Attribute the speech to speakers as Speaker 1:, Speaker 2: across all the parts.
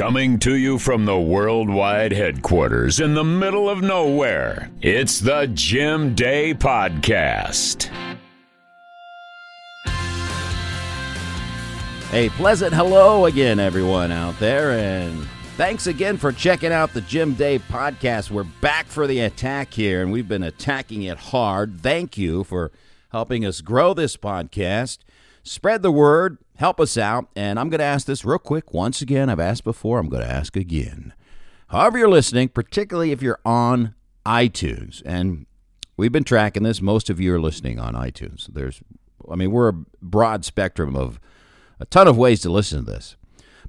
Speaker 1: Coming to you from the worldwide headquarters in the middle of nowhere, it's the Jim Day Podcast.
Speaker 2: A pleasant hello again, everyone out there, and thanks again for checking out the Jim Day podcast. We're back for the attack here, and we've been attacking it hard. Thank you for helping us grow this podcast. Spread the word, help us out. And I'm going to ask this real quick. Once again, I've asked before, I'm going to ask again. However, you're listening, particularly if you're on iTunes, and we've been tracking this, most of you are listening on iTunes. There's, I mean, we're a broad spectrum of a ton of ways to listen to this.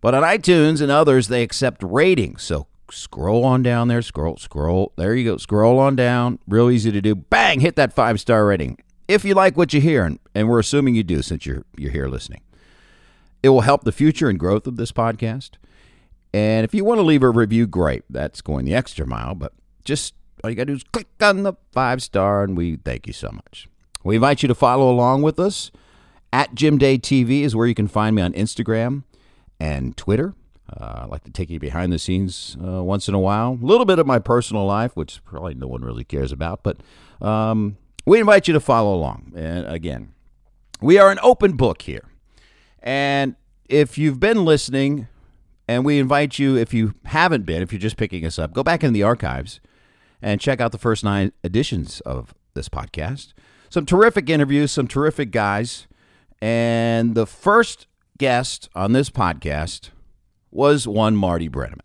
Speaker 2: But on iTunes and others, they accept ratings. So scroll on down there, scroll, scroll. There you go. Scroll on down. Real easy to do. Bang, hit that five star rating if you like what you hear, and, and we're assuming you do since you're you're here listening. It will help the future and growth of this podcast. And if you want to leave a review, great. That's going the extra mile, but just all you got to do is click on the five star, and we thank you so much. We invite you to follow along with us. At Jim Day TV is where you can find me on Instagram and Twitter. Uh, I like to take you behind the scenes uh, once in a while. A little bit of my personal life, which probably no one really cares about, but um, we invite you to follow along. And again, we are an open book here. And if you've been listening, and we invite you, if you haven't been, if you're just picking us up, go back in the archives and check out the first nine editions of this podcast. Some terrific interviews, some terrific guys. And the first guest on this podcast was one Marty Brennaman.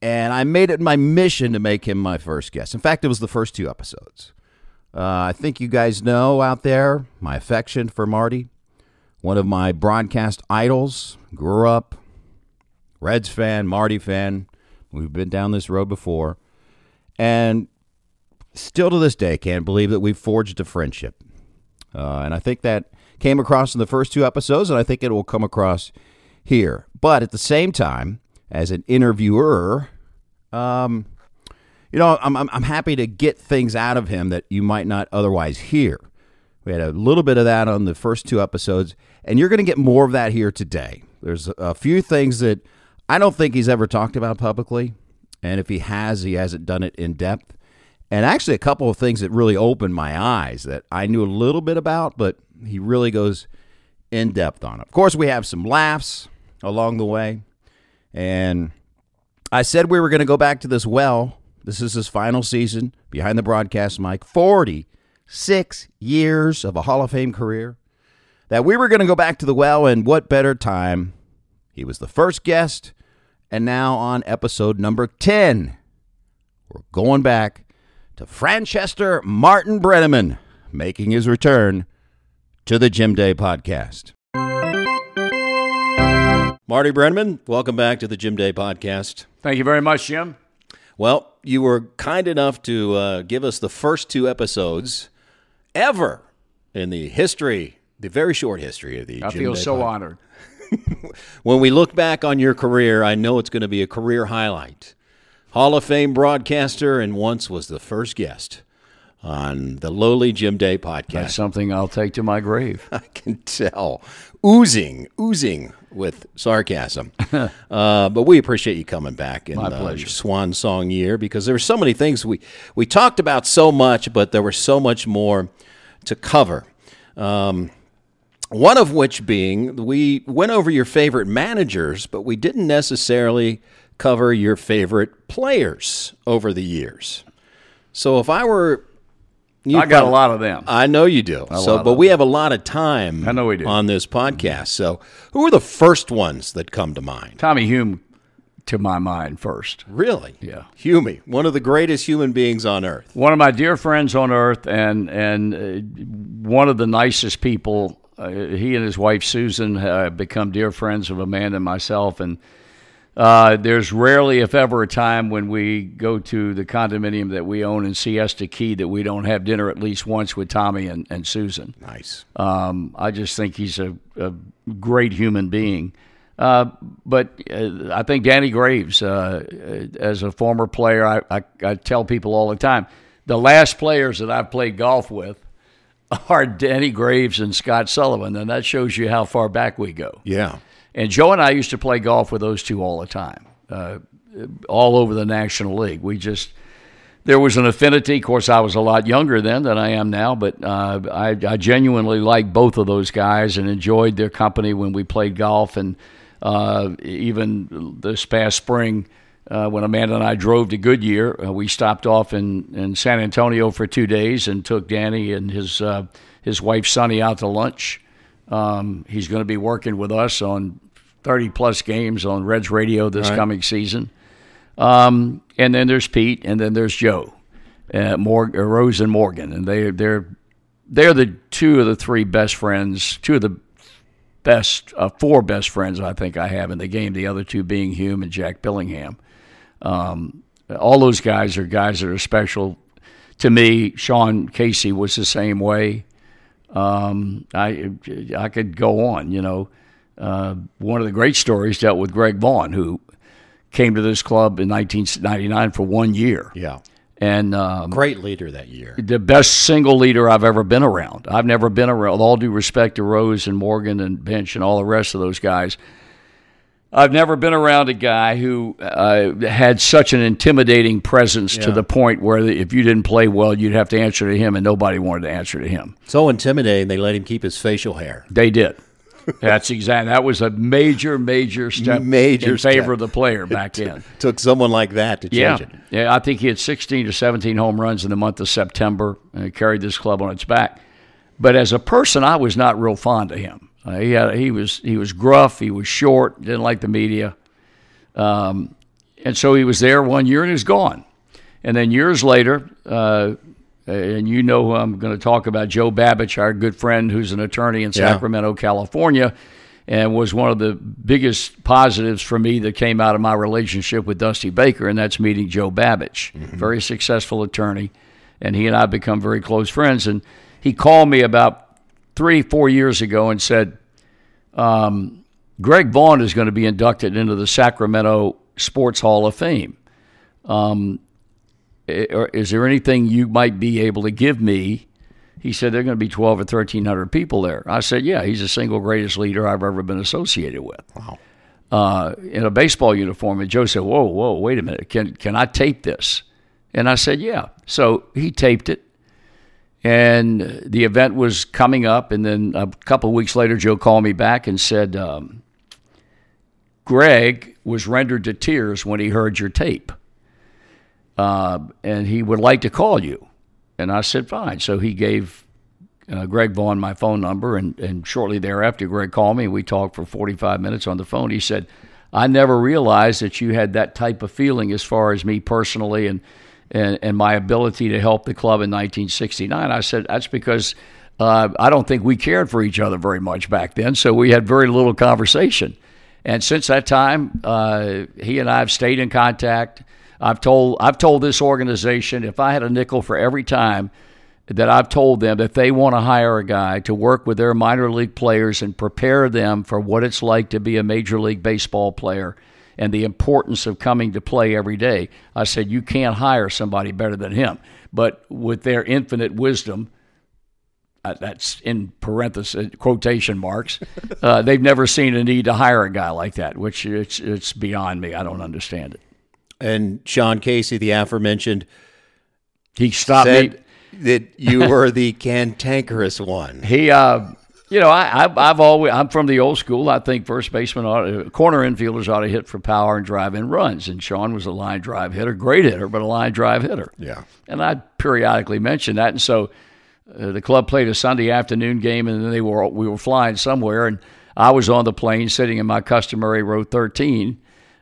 Speaker 2: And I made it my mission to make him my first guest. In fact, it was the first two episodes. Uh, I think you guys know out there my affection for Marty, one of my broadcast idols. Grew up Reds fan, Marty fan. We've been down this road before, and still to this day can't believe that we've forged a friendship. Uh, and I think that came across in the first two episodes, and I think it will come across here. But at the same time, as an interviewer, um, you know, I'm, I'm, I'm happy to get things out of him that you might not otherwise hear. We had a little bit of that on the first two episodes, and you're going to get more of that here today. There's a few things that I don't think he's ever talked about publicly, and if he has, he hasn't done it in depth. And actually, a couple of things that really opened my eyes that I knew a little bit about, but he really goes in depth on it. Of course, we have some laughs along the way. And I said we were going to go back to this well this is his final season behind the broadcast mic. 46 years of a Hall of Fame career. That we were going to go back to the well, and what better time? He was the first guest, and now on episode number 10, we're going back to Franchester Martin Brennaman making his return to the Jim Day podcast. Marty Brennaman, welcome back to the Jim Day podcast.
Speaker 3: Thank you very much, Jim.
Speaker 2: Well, you were kind enough to uh, give us the first two episodes ever in the history, the very short history of the.
Speaker 3: I
Speaker 2: Jim
Speaker 3: feel
Speaker 2: Day
Speaker 3: so
Speaker 2: podcast.
Speaker 3: honored.
Speaker 2: when we look back on your career, I know it's going to be a career highlight. Hall of Fame broadcaster and once was the first guest on the lowly Jim Day podcast.
Speaker 3: That's something I'll take to my grave.
Speaker 2: I can tell. Oozing, oozing with sarcasm. uh, but we appreciate you coming back in
Speaker 3: My
Speaker 2: uh,
Speaker 3: pleasure.
Speaker 2: swan song year because there were so many things we, we talked about so much, but there were so much more to cover. Um, one of which being we went over your favorite managers, but we didn't necessarily cover your favorite players over the years. So if I were you
Speaker 3: I got a lot of them.
Speaker 2: I know you do. so, but we have a lot of time.
Speaker 3: I know we do.
Speaker 2: on this podcast. So, who are the first ones that come to mind?
Speaker 3: Tommy Hume to my mind first.
Speaker 2: Really?
Speaker 3: Yeah.
Speaker 2: Hume, one of the greatest human beings on earth.
Speaker 3: One of my dear friends on earth, and and uh, one of the nicest people. Uh, he and his wife Susan have become dear friends of Amanda and myself, and uh, there's rarely, if ever, a time when we go to the condominium that we own in Siesta Key that we don't have dinner at least once with Tommy and, and Susan.
Speaker 2: Nice.
Speaker 3: Um, I just think he's a, a great human being. Uh, but uh, I think Danny Graves, uh, as a former player, I, I, I tell people all the time the last players that I've played golf with are Danny Graves and Scott Sullivan, and that shows you how far back we go.
Speaker 2: Yeah.
Speaker 3: And Joe and I used to play golf with those two all the time, uh, all over the National League. We just there was an affinity. Of course, I was a lot younger then than I am now, but uh, I, I, genuinely liked both of those guys and enjoyed their company when we played golf. And uh, even this past spring, uh, when Amanda and I drove to Goodyear, uh, we stopped off in, in San Antonio for two days and took Danny and his uh, his wife Sunny out to lunch. Um, he's going to be working with us on 30 plus games on Reds Radio this right. coming season. Um, and then there's Pete, and then there's Joe, uh, uh, Rose and Morgan, and they they're they're the two of the three best friends, two of the best uh, four best friends I think I have in the game. The other two being Hume and Jack Billingham. Um, all those guys are guys that are special to me. Sean Casey was the same way. Um, I I could go on, you know. Uh, one of the great stories dealt with Greg Vaughn, who came to this club in 1999 for one year.
Speaker 4: Yeah.
Speaker 3: And um,
Speaker 4: great leader that year.
Speaker 3: The best single leader I've ever been around. I've never been around, with all due respect to Rose and Morgan and Bench and all the rest of those guys. I've never been around a guy who uh, had such an intimidating presence yeah. to the point where if you didn't play well, you'd have to answer to him, and nobody wanted to answer to him.
Speaker 4: So intimidating, they let him keep his facial hair.
Speaker 3: They did. That's exactly. That was a major, major step
Speaker 4: major
Speaker 3: in favor of the player back then.
Speaker 4: Took someone like that to change
Speaker 3: yeah.
Speaker 4: it.
Speaker 3: Yeah, I think he had 16 to 17 home runs in the month of September and carried this club on its back. But as a person, I was not real fond of him. Uh, he had, he was he was gruff. He was short. Didn't like the media. Um, and so he was there one year and he's gone. And then years later, uh, and you know who I'm going to talk about, Joe Babich, our good friend who's an attorney in Sacramento, yeah. California, and was one of the biggest positives for me that came out of my relationship with Dusty Baker, and that's meeting Joe Babich, mm-hmm. very successful attorney, and he and I have become very close friends. And he called me about three, four years ago and said, um, Greg Vaughn is going to be inducted into the Sacramento Sports Hall of Fame. Um, is there anything you might be able to give me? He said, there are going to be 12 or 1,300 people there. I said, yeah, he's the single greatest leader I've ever been associated with.
Speaker 4: Wow.
Speaker 3: Uh, in a baseball uniform. And Joe said, whoa, whoa, wait a minute. Can, can I tape this? And I said, yeah. So he taped it. And the event was coming up. And then a couple of weeks later, Joe called me back and said, um, Greg was rendered to tears when he heard your tape uh, and he would like to call you. And I said, fine. So he gave uh, Greg Vaughn my phone number, and, and shortly thereafter, Greg called me. and We talked for 45 minutes on the phone. He said, I never realized that you had that type of feeling as far as me personally and, and, and my ability to help the club in 1969. I said, that's because uh, I don't think we cared for each other very much back then, so we had very little conversation. And since that time, uh, he and I have stayed in contact. I've told I've told this organization if I had a nickel for every time that I've told them if they want to hire a guy to work with their minor league players and prepare them for what it's like to be a major league baseball player and the importance of coming to play every day. I said you can't hire somebody better than him. But with their infinite wisdom, uh, that's in parenthesis quotation marks. Uh, they've never seen a need to hire a guy like that, which it's it's beyond me. I don't understand it
Speaker 4: and Sean Casey, the aforementioned,
Speaker 3: he stopped me
Speaker 4: that you were the cantankerous one.
Speaker 3: He, uh, you know, I, I, have always I'm from the old school. I think first baseman, ought corner infielders ought to hit for power and drive in runs. And Sean was a line drive hitter, great hitter, but a line drive hitter.
Speaker 4: Yeah,
Speaker 3: and I periodically mention that, and so. Uh, the club played a Sunday afternoon game, and then they were we were flying somewhere, and I was on the plane sitting in my customary row 13,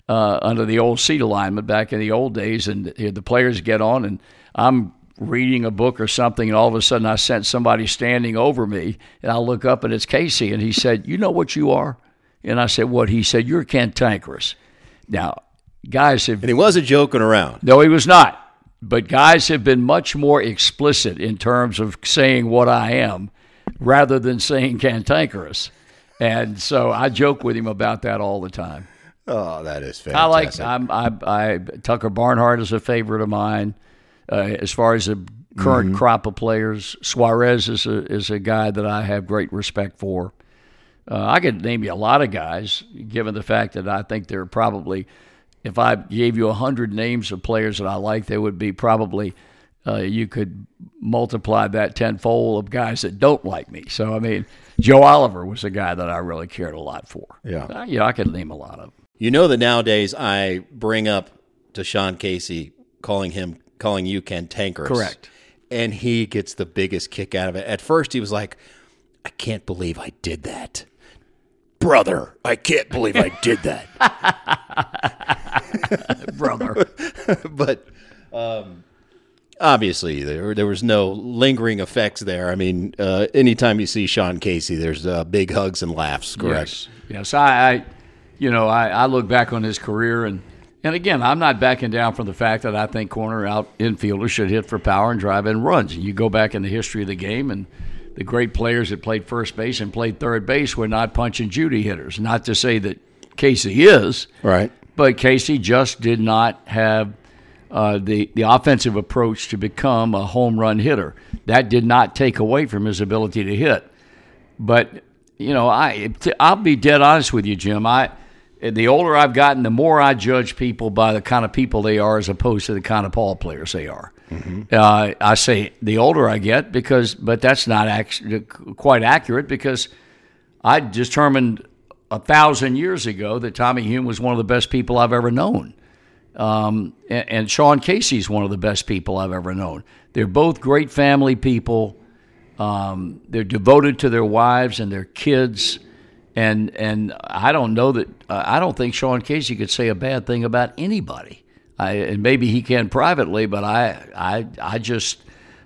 Speaker 3: uh, under the old seat alignment back in the old days, and the players get on, and I'm reading a book or something, and all of a sudden I sense somebody standing over me, and I look up and it's Casey, and he said, "You know what you are?" And I said, "What?" He said, "You're cantankerous." Now, guys have
Speaker 4: and he wasn't joking around.
Speaker 3: No, he was not. But guys have been much more explicit in terms of saying what I am, rather than saying cantankerous. And so I joke with him about that all the time.
Speaker 4: Oh, that is fantastic.
Speaker 3: I like. I'm. I, I Tucker Barnhart is a favorite of mine. Uh, as far as the current mm-hmm. crop of players, Suarez is a is a guy that I have great respect for. Uh, I could name you a lot of guys, given the fact that I think they're probably, if I gave you a hundred names of players that I like, there would be probably uh, you could multiply that tenfold of guys that don't like me. So I mean, Joe Oliver was a guy that I really cared a lot for.
Speaker 5: Yeah.
Speaker 3: uh, you know, I could name a lot of. Them.
Speaker 2: You know that nowadays I bring up to Sean Casey calling him calling you cantankerous.
Speaker 3: Correct.
Speaker 2: And he gets the biggest kick out of it. At first he was like, I can't believe I did that. Brother, I can't believe I did that.
Speaker 3: brother.
Speaker 2: but um, obviously there there was no lingering effects there. I mean, uh, anytime you see Sean Casey, there's uh, big hugs and laughs. Correct.
Speaker 3: Yes, yes. I, I you know, I, I look back on his career and and again, I'm not backing down from the fact that I think corner out infielders should hit for power and drive in runs. You go back in the history of the game and the great players that played first base and played third base were not punch and Judy hitters. Not to say that Casey is,
Speaker 2: Right.
Speaker 3: but Casey just did not have uh, the the offensive approach to become a home run hitter. That did not take away from his ability to hit. But you know, I I'll be dead honest with you, Jim. I the older I've gotten, the more I judge people by the kind of people they are, as opposed to the kind of ball players they are. Uh, I say the older I get because, but that's not actually quite accurate because I determined a thousand years ago that Tommy Hume was one of the best people I've ever known. Um, and, and Sean Casey's one of the best people I've ever known. They're both great family people. Um, they're devoted to their wives and their kids. And and I don't know that uh, I don't think Sean Casey could say a bad thing about anybody. I, and maybe he can privately, but I I I just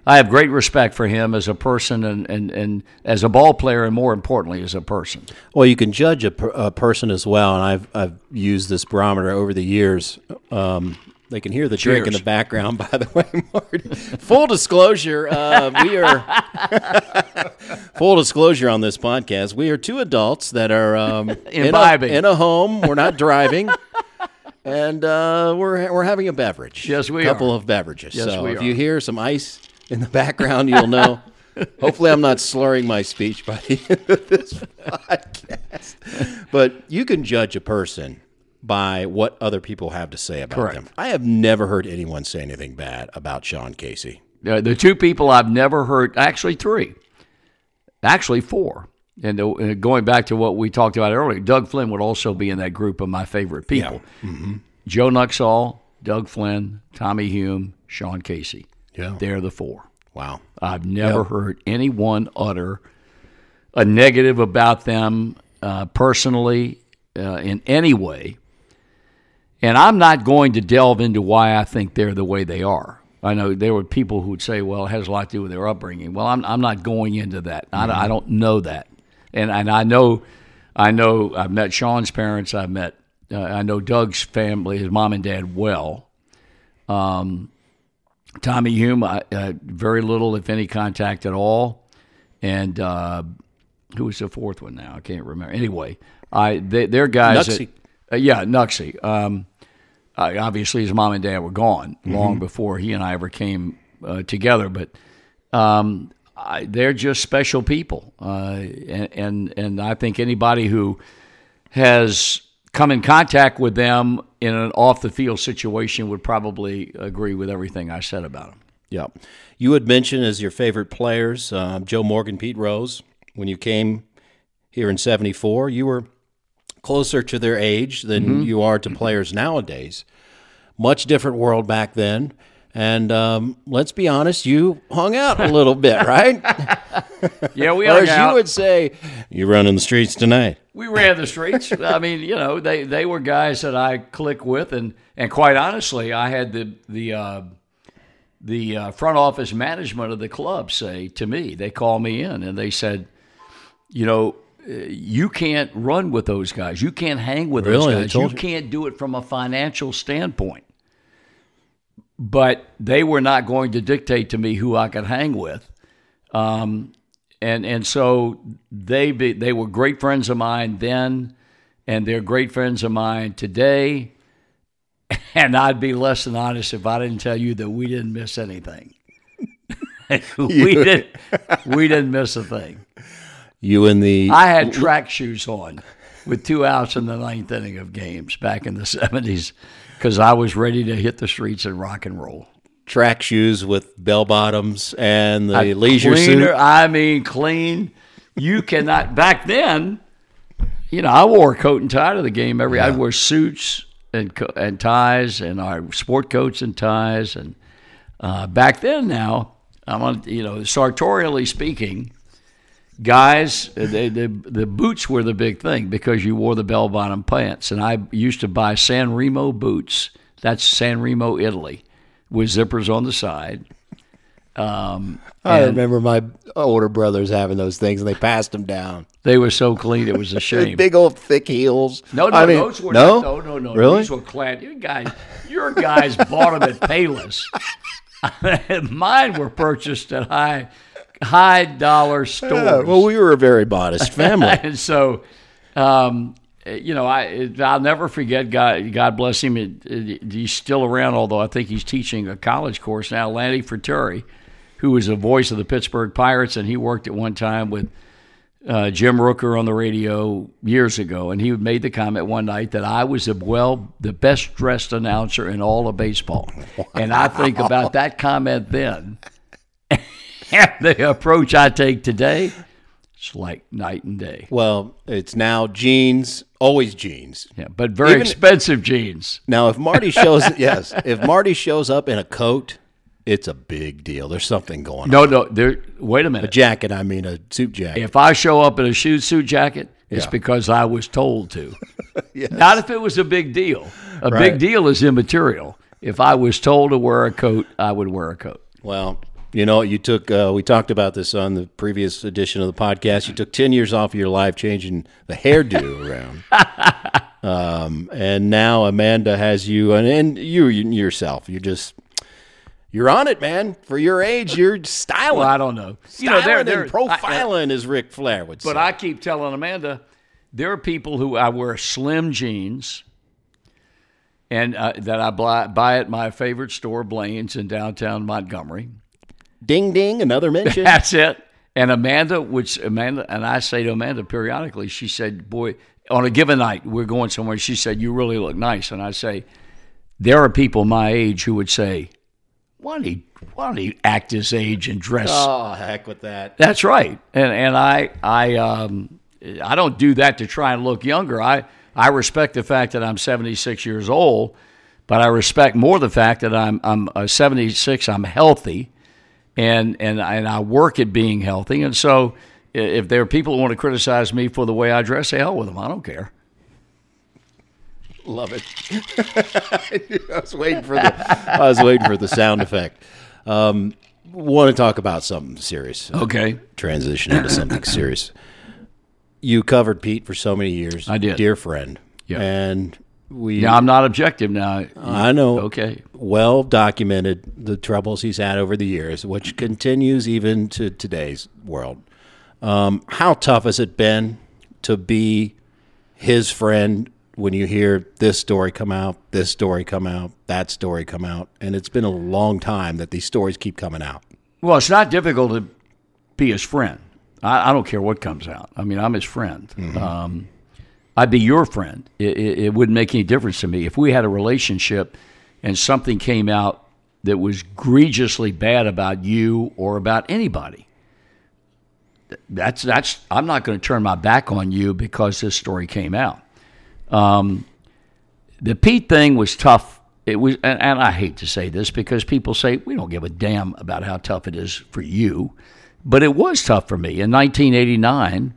Speaker 3: I have great respect for him as a person and, and, and as a ball player, and more importantly, as a person.
Speaker 2: Well, you can judge a, per, a person as well, and I've I've used this barometer over the years. Um, they can hear the drink in the background, by the way, Marty. Full disclosure, uh, we are full disclosure on this podcast. We are two adults that are um, in, a,
Speaker 3: Imbibing.
Speaker 2: in a home. We're not driving. And uh, we're we're having a beverage.
Speaker 3: Yes, we
Speaker 2: a couple
Speaker 3: are.
Speaker 2: of beverages.
Speaker 3: Yes,
Speaker 2: so
Speaker 3: we
Speaker 2: if
Speaker 3: are.
Speaker 2: you hear some ice in the background, you'll know. Hopefully, I'm not slurring my speech by the end of this podcast. But you can judge a person by what other people have to say about
Speaker 3: Correct.
Speaker 2: them. I have never heard anyone say anything bad about Sean Casey.
Speaker 3: Uh, the two people I've never heard, actually three, actually four. And uh, uh, going back to what we talked about earlier, Doug Flynn would also be in that group of my favorite people. Joe Nuxhall, Doug Flynn, Tommy Hume, Sean Casey.
Speaker 2: Yeah.
Speaker 3: They're the four.
Speaker 2: Wow.
Speaker 3: I've never heard anyone utter a negative about them uh, personally uh, in any way. And I'm not going to delve into why I think they're the way they are. I know there were people who would say, well, it has a lot to do with their upbringing. Well, I'm, I'm not going into that. I, I don't know that. And, and I know, I know I've met Sean's parents. I've met, uh, I know Doug's family, his mom and dad well. Um, Tommy Hume, I, uh, very little, if any, contact at all. And uh, who was the fourth one now? I can't remember. Anyway, I they, they're guys.
Speaker 2: Nuxie.
Speaker 3: That, uh, yeah, Nuxie. Um, uh, obviously, his mom and dad were gone long before he and I ever came uh, together. But um, I, they're just special people, uh, and, and and I think anybody who has come in contact with them in an off the field situation would probably agree with everything I said about them.
Speaker 2: Yeah. You had mentioned as your favorite players uh, Joe Morgan, Pete Rose. When you came here in 74, you were closer to their age than you are to players nowadays. Much different world back then. And um, let's be honest, you hung out a little bit, right?
Speaker 3: Yeah, we
Speaker 2: or as
Speaker 3: out.
Speaker 2: you would say, you running the streets tonight.
Speaker 3: we ran the streets. I mean, you know, they, they were guys that I click with, and, and quite honestly, I had the the uh, the uh, front office management of the club say to me, they called me in and they said, you know, you can't run with those guys. You can't hang with
Speaker 2: Really?
Speaker 3: Those guys. You
Speaker 2: you?
Speaker 3: can't do it from a financial standpoint. But they were not going to dictate to me who I could hang with. Um, and and so they be, they were great friends of mine then, and they're great friends of mine today. And I'd be less than honest if I didn't tell you that we didn't miss anything. we didn't we didn't miss a thing.
Speaker 2: You and the
Speaker 3: I had track shoes on with two outs in the ninth inning of games back in the 70s because I was ready to hit the streets and rock and roll.
Speaker 2: track shoes with bell bottoms and the leisure
Speaker 3: cleaner,
Speaker 2: suit.
Speaker 3: I mean, clean. You cannot. Back then, you know, I wore a coat and tie to the game every. I wore suits and co- and ties, and our sport coats and ties. And uh, back then, now I'm on. You know, sartorially speaking, guys, uh, they, the the boots were the big thing because you wore the bell bottom pants, and I used to buy San Remo boots. That's San Remo, Italy, with zippers on the side. Um,
Speaker 6: I remember my older brothers having those things, and they passed them down.
Speaker 3: They were so clean, it was a shame.
Speaker 6: Big old thick heels.
Speaker 3: no, no,
Speaker 6: I mean,
Speaker 3: those were
Speaker 6: no,
Speaker 3: not, no, no, no.
Speaker 6: Really?
Speaker 3: These were clad. You guys, your guys bought them at Payless. Mine were purchased at high, high dollar stores.
Speaker 6: Yeah, well, we were a very modest family.
Speaker 3: and so, um, you know, I I'll never forget. God, God bless him. It- it- he's still around, although I think he's teaching a college course now. Lanny Frattare, who was the voice of the Pittsburgh Pirates, and he worked at one time with uh, Jim Rooker on the radio years ago, and he made the comment one night that I was the well the best dressed announcer in all of baseball, and I think about that comment then. And the approach I take today, it's like night and day.
Speaker 2: Well, it's now jeans, always jeans.
Speaker 3: Yeah, but very
Speaker 2: Even-
Speaker 3: expensive jeans.
Speaker 2: Now, if Marty shows yes, if Marty shows up in a coat, it's a big deal. There's something going on.
Speaker 3: No, no, there. Wait a minute.
Speaker 2: A jacket, I mean a suit jacket.
Speaker 3: If I show up in a shoe suit jacket, it's
Speaker 2: Yeah.
Speaker 3: because I was told to. Not if it was a big deal. A
Speaker 2: Right.
Speaker 3: big deal is immaterial. If I was told to wear a coat, I would wear a coat.
Speaker 2: Well, you know, you took. Uh, we talked about this on the previous edition of the podcast. You took ten years off of your life changing the hairdo around, um, and now Amanda has you, and, and you yourself. You just. You're on it, man. For your age, you're styling.
Speaker 3: Well, I don't know.
Speaker 2: Styling
Speaker 3: You know, they're, they're
Speaker 2: and profiling, as Ric Flair would say.
Speaker 3: But I keep telling Amanda, there are people who I wear slim jeans, and uh, that I buy, buy at my favorite store, Blaine's in downtown Montgomery.
Speaker 2: Ding ding, another mention.
Speaker 3: That's it. And Amanda, which Amanda, and I say to Amanda periodically, she said, Boy, on a given night, we're going somewhere. She said, You really look nice. And I say, There are people my age who would say, Why don't he, why don't he act his age and dress?
Speaker 2: oh, heck with that.
Speaker 3: That's right. And, and I, I, um, I don't do that to try and look younger. I, I respect the fact that I'm 76 years old, but I respect more the fact that I'm, I'm uh, 76, I'm healthy and and and I work at being healthy. And so, if there are people who want to criticize me for the way I dress, say hell with them. I don't care.
Speaker 2: Love it. I was waiting for the. I was waiting for the sound effect. Um, want to talk about something serious?
Speaker 3: Okay.
Speaker 2: Transition into something serious. You covered Pete for so many years.
Speaker 3: I did.
Speaker 2: dear friend.
Speaker 3: Yeah.
Speaker 2: and we.
Speaker 3: Yeah, I'm not objective now.
Speaker 2: I know.
Speaker 3: Okay.
Speaker 2: Well documented the troubles he's had over the years, which continues even to today's world. Um, how tough has it been to be his friend when you hear this story come out, this story come out, that story come out, and it's been a long time that these stories keep coming out.
Speaker 3: Well, it's not difficult to be his friend. I, I don't care what comes out. I mean, I'm his friend. Um, I'd be your friend. It, it, it wouldn't make any difference to me if we had a relationship and something came out that was egregiously bad about you or about anybody. That's that's. I'm not going to turn my back on you because this story came out. Um, the Pete thing was tough. It was, and, and I hate to say this because people say we don't give a damn about how tough it is for you, but it was tough for me in 1989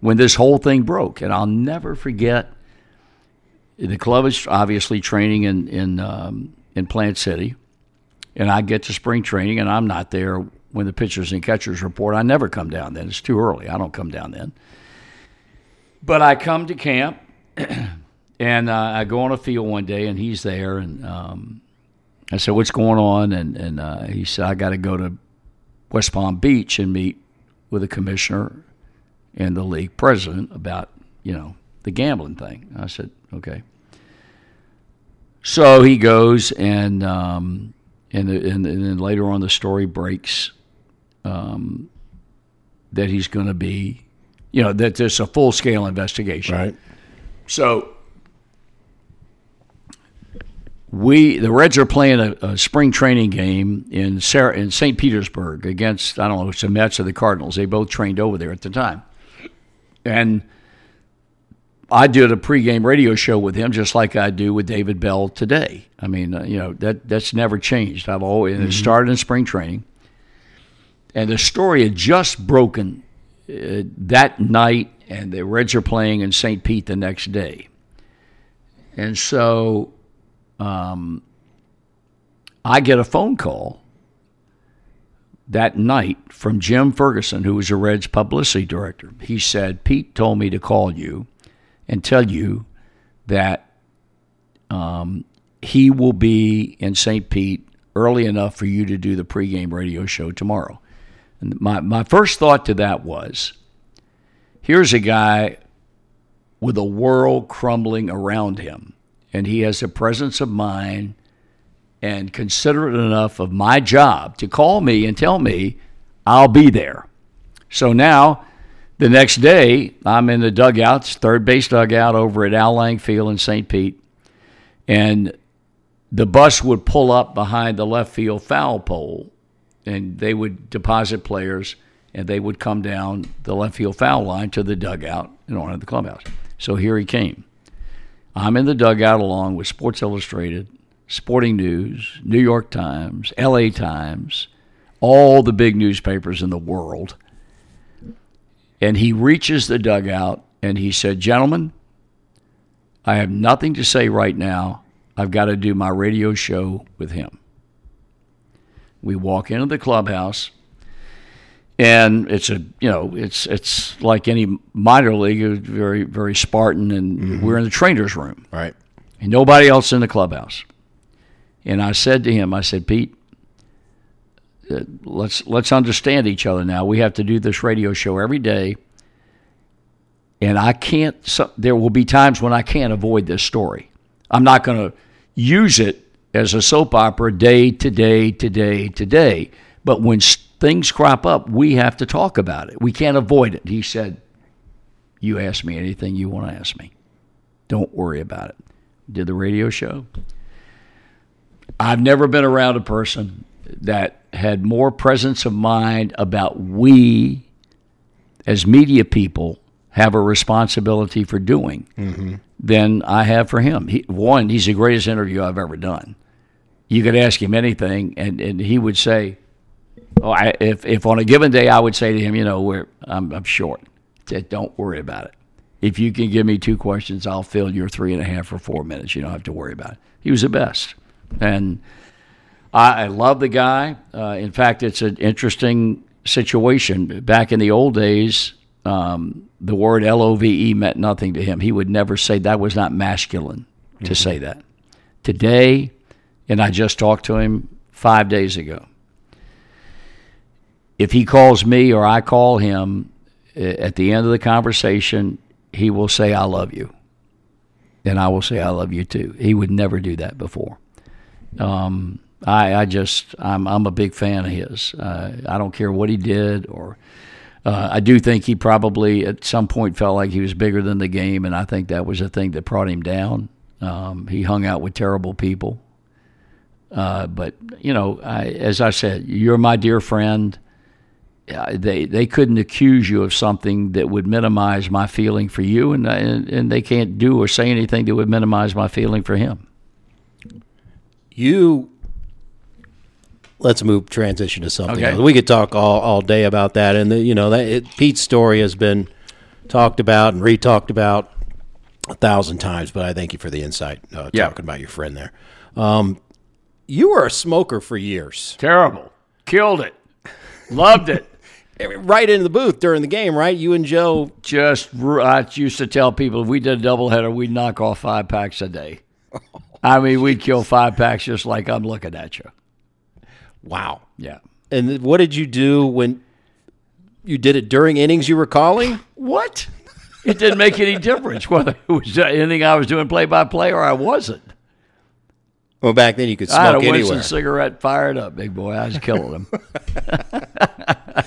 Speaker 3: when this whole thing broke, and I'll never forget. The club is obviously training in in um, in Plant City, and I get to spring training, and I'm not there when the pitchers and catchers report. I never come down then; it's too early. I don't come down then. But I come to camp, and uh, I go on a field one day, and he's there, and um, I said, "What's going on?" And and uh, he said, "I got to go to West Palm Beach and meet with the commissioner and the league president about you know the gambling thing." I said, "Okay." So he goes, and um, and, and and then later on the story breaks. Um, that he's going to be, you know, that there's a full scale investigation.
Speaker 7: Right.
Speaker 3: So we the Reds are playing a, a spring training game in Sarah, in St. Petersburg against I don't know it's the Mets or the Cardinals. They both trained over there at the time, and I did a pregame radio show with him just like I do with David Bell today. I mean, uh, you know that that's never changed. I've always and it started in spring training, and the story had just broken uh, that night, and the Reds are playing in St. Pete the next day, and so um, I get a phone call that night from Jim Ferguson, who was the Reds publicity director. He said, Pete told me to call you and tell you that um, he will be in St. Pete early enough for you to do the pregame radio show tomorrow. And my, my first thought to that was here's a guy with a world crumbling around him and he has a presence of mind and considerate enough of my job to call me and tell me I'll be there. So now, the next day, I'm in the dugouts, third base dugout over at Al Lang Field in St. Pete, and the bus would pull up behind the left field foul pole, and they would deposit players, and they would come down the left field foul line to the dugout and on to the clubhouse. So here he came. I'm in the dugout along with Sports Illustrated, Sporting News, New York Times, LA Times, all the big newspapers in the world. And he reaches the dugout and he said, Gentlemen, I have nothing to say right now. I've got to do my radio show with him. We walk into the clubhouse and it's a you know it's it's like any minor league it's very very spartan and mm-hmm. we're in the trainers room
Speaker 7: Right.
Speaker 3: and nobody else in the clubhouse and i said to him i said pete uh, let's let's understand each other now. We have to do this radio show every day. And i can't so, there will be times when i can't avoid this story. I'm not going to use it as a soap opera day to day to day to day. But when things crop up we have to talk about it. We can't avoid it. He said you ask me anything you want to ask me. Don't worry about it. Did the radio show. I've never been around a person that had more presence of mind about we as media people have a responsibility for doing mm-hmm. than I have for him. He, one, he's the greatest interview I've ever done. You could ask him anything, and, and he would say, "Oh, I, if if on a given day I would say to him, you know, we're I'm, I'm short. Said, Don't worry about it. If you can give me two questions, I'll fill your three and a half or four minutes. You don't have to worry about it. He was the best, and I, I love the guy. Uh, in fact, it's an interesting situation. Back in the old days, um, the word L O V E meant nothing to him. He would never say that was not masculine to say that. Today, and I just talked to him five days ago. If he calls me or I call him uh, at the end of the conversation, he will say, I love you. And I will say, I love you too. He would never do that before. Um, I, I just, I'm, I'm a big fan of his. Uh, I don't care what he did, or uh, I do think he probably at some point felt like he was bigger than the game, and I think that was the thing that brought him down. Um, he hung out with terrible people. Uh, but you know, I, as I said, you're my dear friend. They they couldn't accuse you of something that would minimize my feeling for you, and and, and they can't do or say anything that would minimize my feeling for him.
Speaker 7: You let's move transition to something
Speaker 3: Okay.
Speaker 7: else. We could talk all, all day about that, and the, you know that it, Pete's story has been talked about and re-talked about a thousand times. But I thank you for the insight uh,
Speaker 3: Yeah.
Speaker 7: talking about your friend there. Um, you were a smoker for years,
Speaker 3: Terrible, killed it, loved it.
Speaker 7: right in the booth during the game, right? You and Joe.
Speaker 3: just I used to tell people if we did a doubleheader, we'd knock off five packs a day. I mean, we'd kill five packs just like I'm looking at you.
Speaker 7: Wow.
Speaker 3: Yeah.
Speaker 7: And what did you do when you did it during innings? You were calling.
Speaker 3: What? It didn't make any difference whether it was anything I was doing play by play or I wasn't.
Speaker 7: Well, back then you could
Speaker 3: I had a
Speaker 7: smoke
Speaker 3: Winston
Speaker 7: anywhere.
Speaker 3: cigarette fired up, big boy. I was killing them.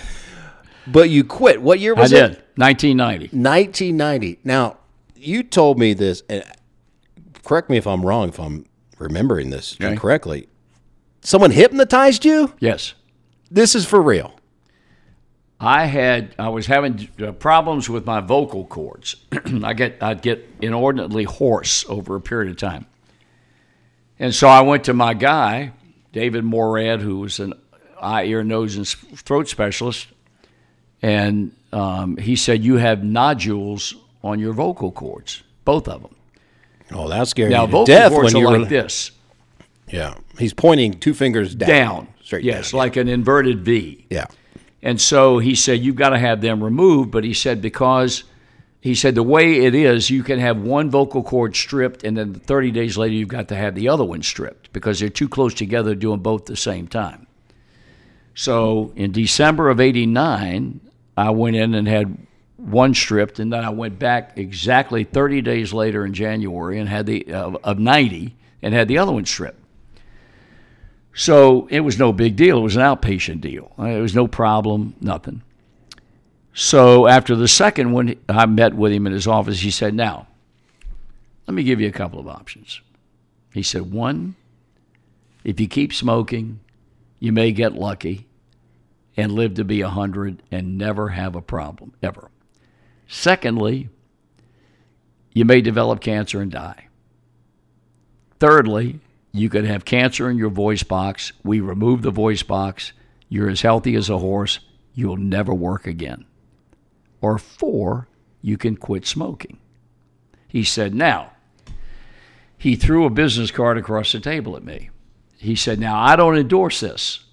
Speaker 2: But you quit. What year
Speaker 3: I
Speaker 2: was
Speaker 3: did.
Speaker 2: it?
Speaker 3: 1990.
Speaker 2: 1990. Now, you told me this, and correct me if I'm wrong, if I'm remembering this
Speaker 3: Okay.
Speaker 2: incorrectly. Someone hypnotized you?
Speaker 3: Yes.
Speaker 2: This is for real.
Speaker 3: I had I was having uh, problems with my vocal cords. I get I'd get inordinately hoarse over a period of time, and so I went to my guy, David Morad, who was an eye, ear, nose, and throat specialist, and um, he said you have nodules on your vocal cords, both of them.
Speaker 7: Oh, that scared
Speaker 3: Now
Speaker 7: you to
Speaker 3: vocal
Speaker 7: death
Speaker 3: cords
Speaker 7: when
Speaker 3: are
Speaker 7: you were.
Speaker 3: like this,
Speaker 7: Yeah, he's pointing two fingers down.
Speaker 3: down,
Speaker 7: straight
Speaker 3: yes,
Speaker 7: down.
Speaker 3: like an inverted V.
Speaker 7: yeah.
Speaker 3: And so he said, You've got to have them removed. But he said, Because he said, the way it is, you can have one vocal cord stripped, and then 30 days later, you've got to have the other one stripped because they're too close together doing both at the same time. So in December of 89, I went in and had one stripped, and then I went back exactly 30 days later in January and had the uh, of 90 and had the other one stripped. So it was no big deal. It was an outpatient deal. Uh, It was no problem, nothing. So after the second one, I met with him in his office. He said, Now, let me give you a couple of options. He said, One, if you keep smoking, you may get lucky and live to be 100 and never have a problem, ever. Secondly, you may develop cancer and die. Thirdly, you could have cancer in your voice box. We remove the voice box. You're as healthy as a horse. You'll never work again. Or four, you can quit smoking. He said, Now, he threw a business card across the table at me. He said, Now, I don't endorse this,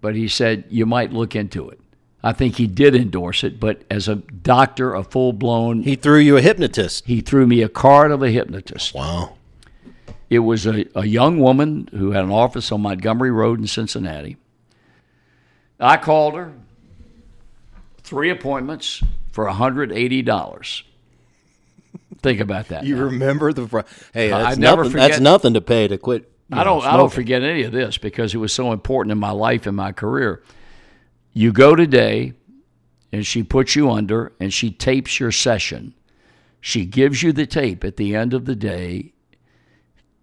Speaker 3: but he said, You might look into it. I think he did endorse it, but as a doctor, a full blown,
Speaker 7: He threw you a hypnotist.
Speaker 3: he threw me a card of a hypnotist.
Speaker 7: Wow.
Speaker 3: It was a, a young woman who had an office on Montgomery Road in Cincinnati. I called her, three appointments for $180. Think about that.
Speaker 7: You
Speaker 3: now.
Speaker 7: remember the? fr- Hey,
Speaker 3: I
Speaker 7: that's
Speaker 3: never
Speaker 7: nothing.
Speaker 3: forget-
Speaker 7: That's nothing to pay to quit.
Speaker 3: I don't
Speaker 7: know,
Speaker 3: I don't forget any of this because it was so important in my life and my career. You go today and she puts you under and she tapes your session. She gives you the tape at the end of the day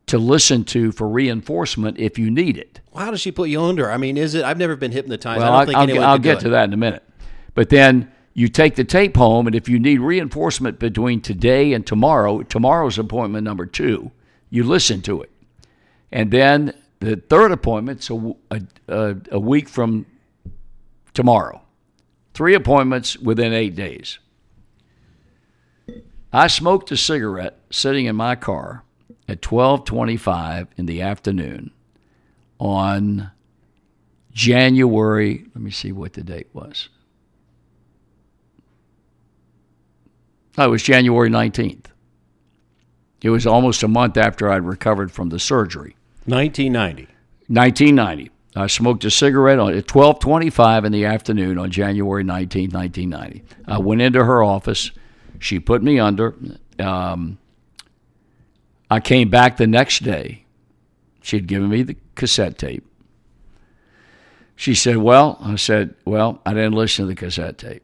Speaker 3: to listen to for reinforcement if you need it.
Speaker 7: Well, how does she put you under? I mean, is it? I've never been hypnotized.
Speaker 3: Well,
Speaker 7: I don't
Speaker 3: I'll,
Speaker 7: think
Speaker 3: I'll, get to that in a minute. But then you take the tape home, and if you need reinforcement between today and tomorrow, tomorrow's appointment number two, you listen to it. And then the third appointment's a, a, a, a week from tomorrow. Three appointments within eight days. I smoked a cigarette sitting in my car at 12:25 in the afternoon on January, let me see what the date was. Oh, it was January 19th. It was almost a month after I'd recovered from the surgery.
Speaker 7: 1990.
Speaker 3: 1990. I smoked a cigarette on, at 12:25 in the afternoon on January 19, 1990. I went into her office. She put me under. Um, I came back the next day. She had given me the cassette tape. She said, "Well," I said, "Well, I didn't listen to the cassette tape.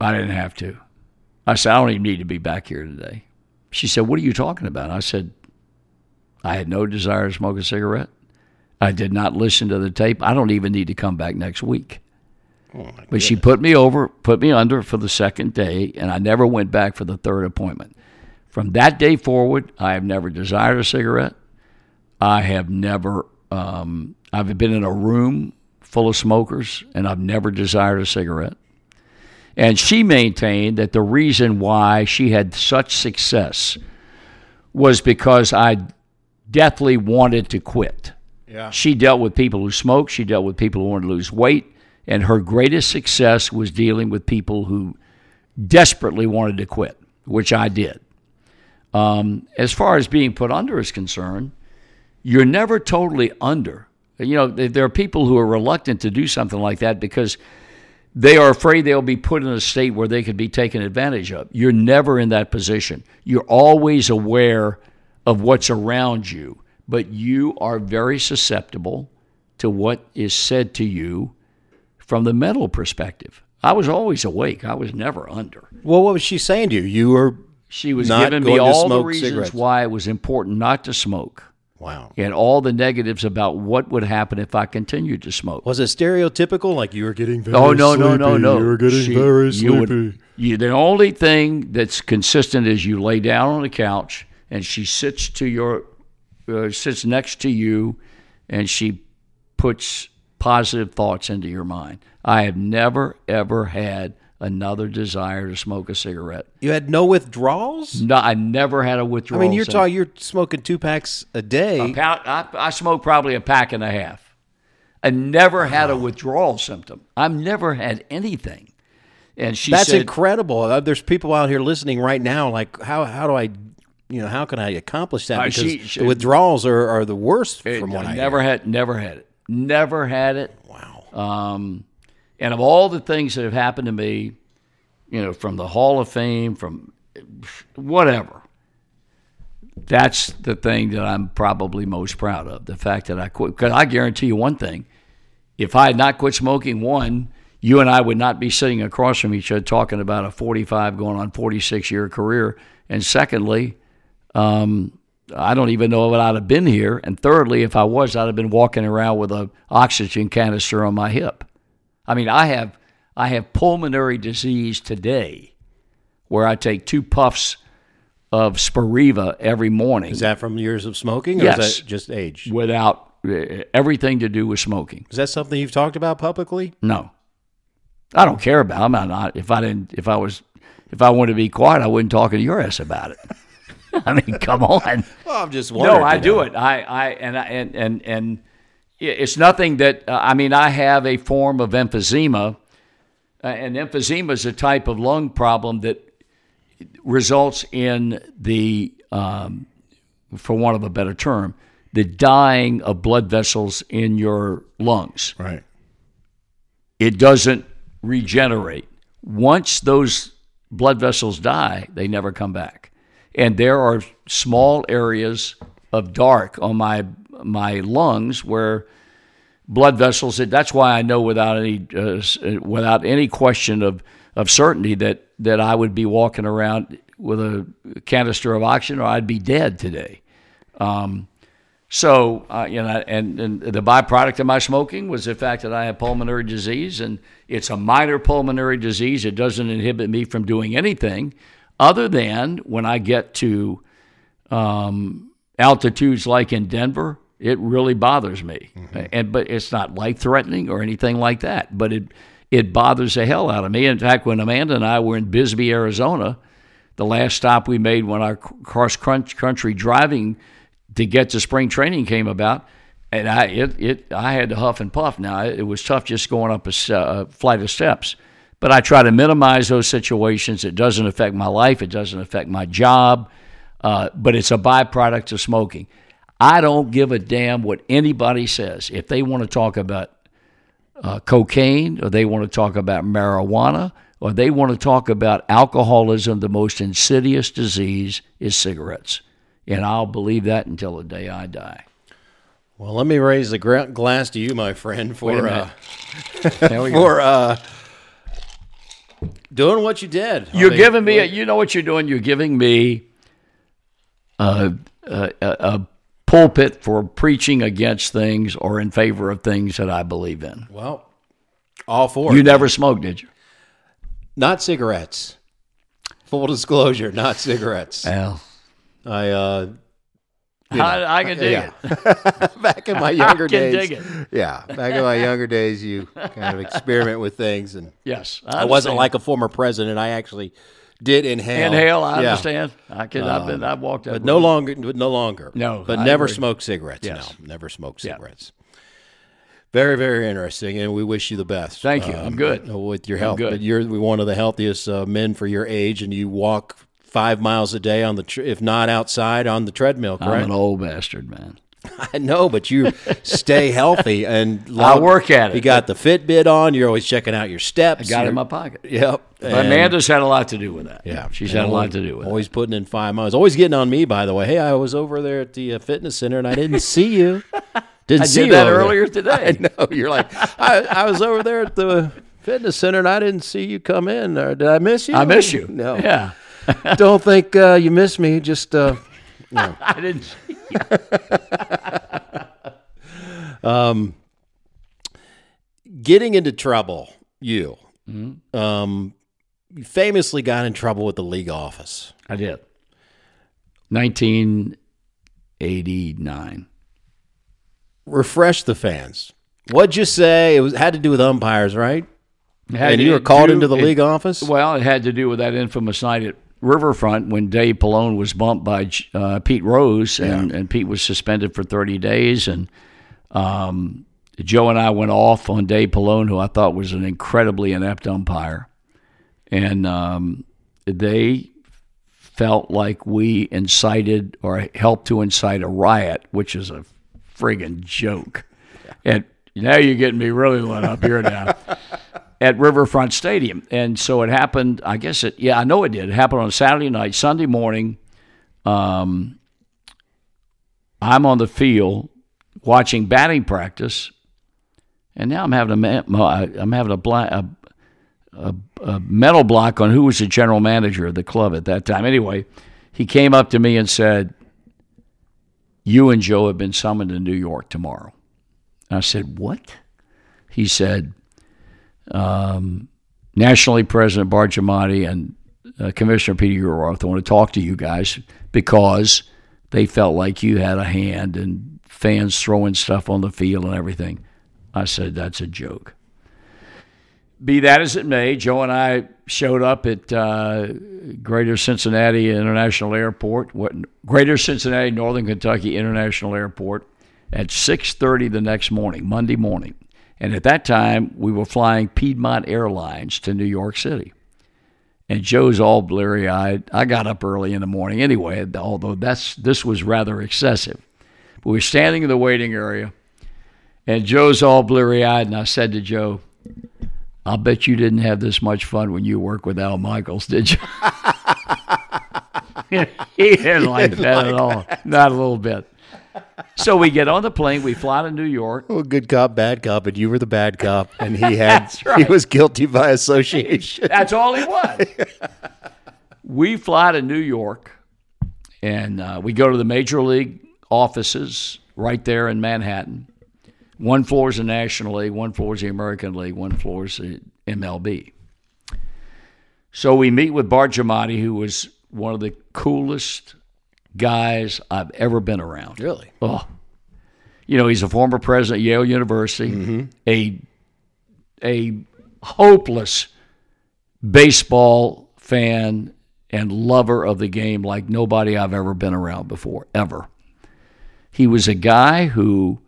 Speaker 3: I didn't have to." I said, "I don't even need to be back here today." She said, "What are you talking about?" I said, "I had no desire to smoke a cigarette." I did not listen to the tape. I don't even need to come back next week. but she put me over, put me under for the second day, and I never went back for the third appointment. From that day forward, I have never desired a cigarette. I have never, um, I've been in a room full of smokers, and I've never desired a cigarette. And she maintained that the reason why she had such success was because I deathly wanted to quit.
Speaker 7: Yeah.
Speaker 3: She dealt with people who smoked, she dealt with people who wanted to lose weight, and her greatest success was dealing with people who desperately wanted to quit, which I did. Um, as far as being put under is concerned, you're never totally under. You know, there there are people who are reluctant to do something like that because they are afraid they'll be put in a state where they could be taken advantage of. You're never in that position. You're always aware of what's around you, but you are very susceptible to what is said to you from the mental perspective. I was always awake. I was never under.
Speaker 2: Well, what was she saying to you? You were
Speaker 3: She was
Speaker 2: Not
Speaker 3: giving me all the reasons
Speaker 2: cigarettes.
Speaker 3: why it was important not to smoke
Speaker 2: wow.
Speaker 3: and all the negatives about what would happen if I continued to smoke.
Speaker 2: Was it stereotypical? Like you were getting very
Speaker 3: Oh no no no
Speaker 2: sleepy,
Speaker 3: no!
Speaker 2: You were getting
Speaker 3: She-
Speaker 2: very
Speaker 3: you
Speaker 2: sleepy.
Speaker 3: would- you- the only thing that's consistent is you lay down on the couch and she sits to your uh, sits next to you, and she puts positive thoughts into your mind. I have never ever had another desire to smoke a cigarette.
Speaker 2: you had no withdrawals.
Speaker 3: No, I never had a withdrawal.
Speaker 2: I mean, you're talking. You're smoking two packs a day.
Speaker 3: Pound, I, I smoke probably a pack and a half. I never had a withdrawal symptom. I've never had anything. And she
Speaker 2: That's
Speaker 3: said,
Speaker 2: incredible. Uh, There's people out here listening right now. Like, how how do I, you know, how can I accomplish that?
Speaker 3: Uh,
Speaker 2: Because
Speaker 3: she- she-
Speaker 2: the withdrawals are, are the worst
Speaker 3: It-
Speaker 2: from what I
Speaker 3: never had, never had it, never had it.
Speaker 2: Wow.
Speaker 3: Um, and of all the things that have happened to me, you know, from the Hall of Fame, from whatever, that's the thing that I'm probably most proud of. The fact that I quit. Because I guarantee you one thing: if I had not quit smoking, one, you and I would not be sitting across from each other talking about a 45 going on 46 year career. And secondly, um, I don't even know if I'd have been here. And thirdly, if I was, I'd have been walking around with a oxygen canister on my hip. I mean, I have I have pulmonary disease today, where I take two puffs of Spiriva every morning
Speaker 2: Is that from years of smoking, or
Speaker 3: Yes.
Speaker 2: is that just age?
Speaker 3: without uh, everything to do with smoking.
Speaker 2: Is that something you've talked about publicly?
Speaker 3: No, I don't care about. I'm not. If I didn't, if I was, if I wanted to be quiet, I wouldn't talk to your ass about it. I mean, come on.
Speaker 2: Well, I'm just wondering.
Speaker 3: No, I do
Speaker 2: know.
Speaker 3: it. I, I and I and and and it's nothing that uh, I mean. I have a form of emphysema, uh, and emphysema is a type of lung problem that results in the, um, for want of a better term, the dying of blood vessels in your lungs
Speaker 2: Right.
Speaker 3: it doesn't regenerate. Once those blood vessels die, they never come back. And there are small areas of dark on my my lungs where blood vessels. That's why I know without any uh, without any question of of certainty that that I would be walking around with a canister of oxygen or I'd be dead today. Um, so, uh, you know, and, and the byproduct of my smoking was the fact that I have pulmonary disease, and it's a minor pulmonary disease. It doesn't inhibit me from doing anything other than when I get to um, altitudes like in Denver, it really bothers me. And but it's not life threatening or anything like that. But it it bothers the hell out of me. In fact, when Amanda and I were in Bisbee, Arizona, the last stop we made when our cross country driving to get to spring training came about, and I it, it I had to huff and puff. Now it was tough just going up a, a flight of steps, but I try to minimize those situations. It doesn't affect my life. It doesn't affect my job, uh, but it's a byproduct of smoking. I don't give a damn what anybody says. If they want to talk about uh, cocaine, or they want to talk about marijuana, or they want to talk about alcoholism, the most insidious disease is cigarettes. And I'll believe that until the day I die.
Speaker 2: Well, let me raise the glass to you, my friend, for uh,
Speaker 3: minute. There we go.
Speaker 2: for uh, doing what you did. I
Speaker 3: You're
Speaker 2: mean,
Speaker 3: giving me, a, you know what you're doing? You're giving me a, a, a pulpit for preaching against things or in favor of things that I believe in.
Speaker 2: well, all for
Speaker 3: You never smoked, did you?
Speaker 2: Not cigarettes. Full disclosure, not cigarettes.
Speaker 3: Well,
Speaker 2: I uh,
Speaker 3: I, I can dig
Speaker 2: yeah.
Speaker 3: it.
Speaker 2: back in my younger
Speaker 3: I can
Speaker 2: days.
Speaker 3: dig it.
Speaker 2: Yeah, back in my younger days, you kind of experiment with things, and
Speaker 3: Yes,
Speaker 2: I wasn't like a former president. I actually did inhale.
Speaker 3: inhale. I
Speaker 2: Yeah.
Speaker 3: understand. I can. I've been. I've walked that.
Speaker 2: but no longer, but no longer.
Speaker 3: No,
Speaker 2: but
Speaker 3: I
Speaker 2: never
Speaker 3: agree.
Speaker 2: smoke cigarettes.
Speaker 3: Yes.
Speaker 2: No, never smoke
Speaker 3: Yeah.
Speaker 2: cigarettes. Very, very interesting, and we wish you the best.
Speaker 3: Thank you. I'm good.
Speaker 2: with your health.
Speaker 3: good.
Speaker 2: But you're one of the healthiest uh, men for your age, and you walk five miles a day on the, tr- if not outside, on the treadmill.
Speaker 3: I'm
Speaker 2: Correct?
Speaker 3: an old bastard, man.
Speaker 2: I know, but you stay healthy and
Speaker 3: I work at it.
Speaker 2: You got the Fitbit on. You're always checking out your steps.
Speaker 3: I got it in my pocket.
Speaker 2: Yep.
Speaker 3: But Amanda's had a lot to do with that.
Speaker 2: Yeah,
Speaker 3: she's
Speaker 2: And
Speaker 3: had a lot to do with it.
Speaker 2: Always putting in five miles. Always getting on me, by the way. Hey, I was over there at the uh, fitness center and I didn't see you. Didn't
Speaker 3: I
Speaker 2: see
Speaker 3: did
Speaker 2: you
Speaker 3: that
Speaker 2: over there.
Speaker 3: earlier today.
Speaker 2: I know. You're like, I, I was over there at the fitness center, and I didn't see you come in. Or did I miss you?
Speaker 3: I miss you.
Speaker 2: No.
Speaker 3: Yeah.
Speaker 2: Don't think uh, you missed me. Just uh,
Speaker 3: I didn't. see
Speaker 2: getting into trouble. You um, you famously got in trouble with the league office.
Speaker 3: I did. 1989.
Speaker 2: Refresh the fans. What'd you say? It was had to do with umpires, right? And you were called
Speaker 3: do-
Speaker 2: into the
Speaker 3: it-
Speaker 2: league office.
Speaker 3: Well, it had to do with that infamous night at Riverfront when Dave Pallone was bumped by uh, Pete Rose, and, and Pete was suspended for 30 days. And um, Joe and I went off on Dave Pallone, who I thought was an incredibly inept umpire. And um, they felt like we incited or helped to incite a riot, which is a friggin' joke. And now you're getting me really lit up here now at Riverfront Stadium. And so it happened, I guess it, yeah, I know it did. It happened on Saturday night. Sunday morning, um, I'm on the field watching batting practice, and now I'm having a, I'm having a, a, a, a mental block on who was the general manager of the club at that time. Anyway, he came up to me and said, You and Joe have been summoned to New York tomorrow. I said, What? He said, um, National League President Bart Giamatti and uh, Commissioner Peter Ueberroth want to talk to you guys because they felt like you had a hand in fans throwing stuff on the field and everything. I said, That's a joke. Be that as it may, Joe and I showed up at uh, Greater Cincinnati International Airport, what, Greater Cincinnati Northern Kentucky International Airport, at 6:30 the next morning, Monday morning. And at that time, we were flying Piedmont Airlines to New York City. And Joe's all bleary-eyed. I got up early in the morning anyway, although that's this was rather excessive. But we were standing in the waiting area, and Joe's all bleary-eyed, and I said to Joe, I'll bet you didn't have this much fun when you worked with Al Michaels, did you? he didn't like that at all. Not a little bit. So we get on the plane, we fly to New York.
Speaker 2: Well, good cop, bad cop, and you were the bad cop, and he had
Speaker 3: right.
Speaker 2: he was guilty by association.
Speaker 3: That's all he was. we fly to New York, and uh, we go to the major league offices right there in Manhattan. One floor is the National League, one floor is the American League, one floor is the MLB. So we meet with Bart Giamatti, who was one of the coolest guys I've ever been around.
Speaker 2: Really?
Speaker 3: Oh, you know, he's a former president of Yale University, mm-hmm. a a hopeless baseball fan and lover of the game like nobody I've ever been around before, ever. He was a guy who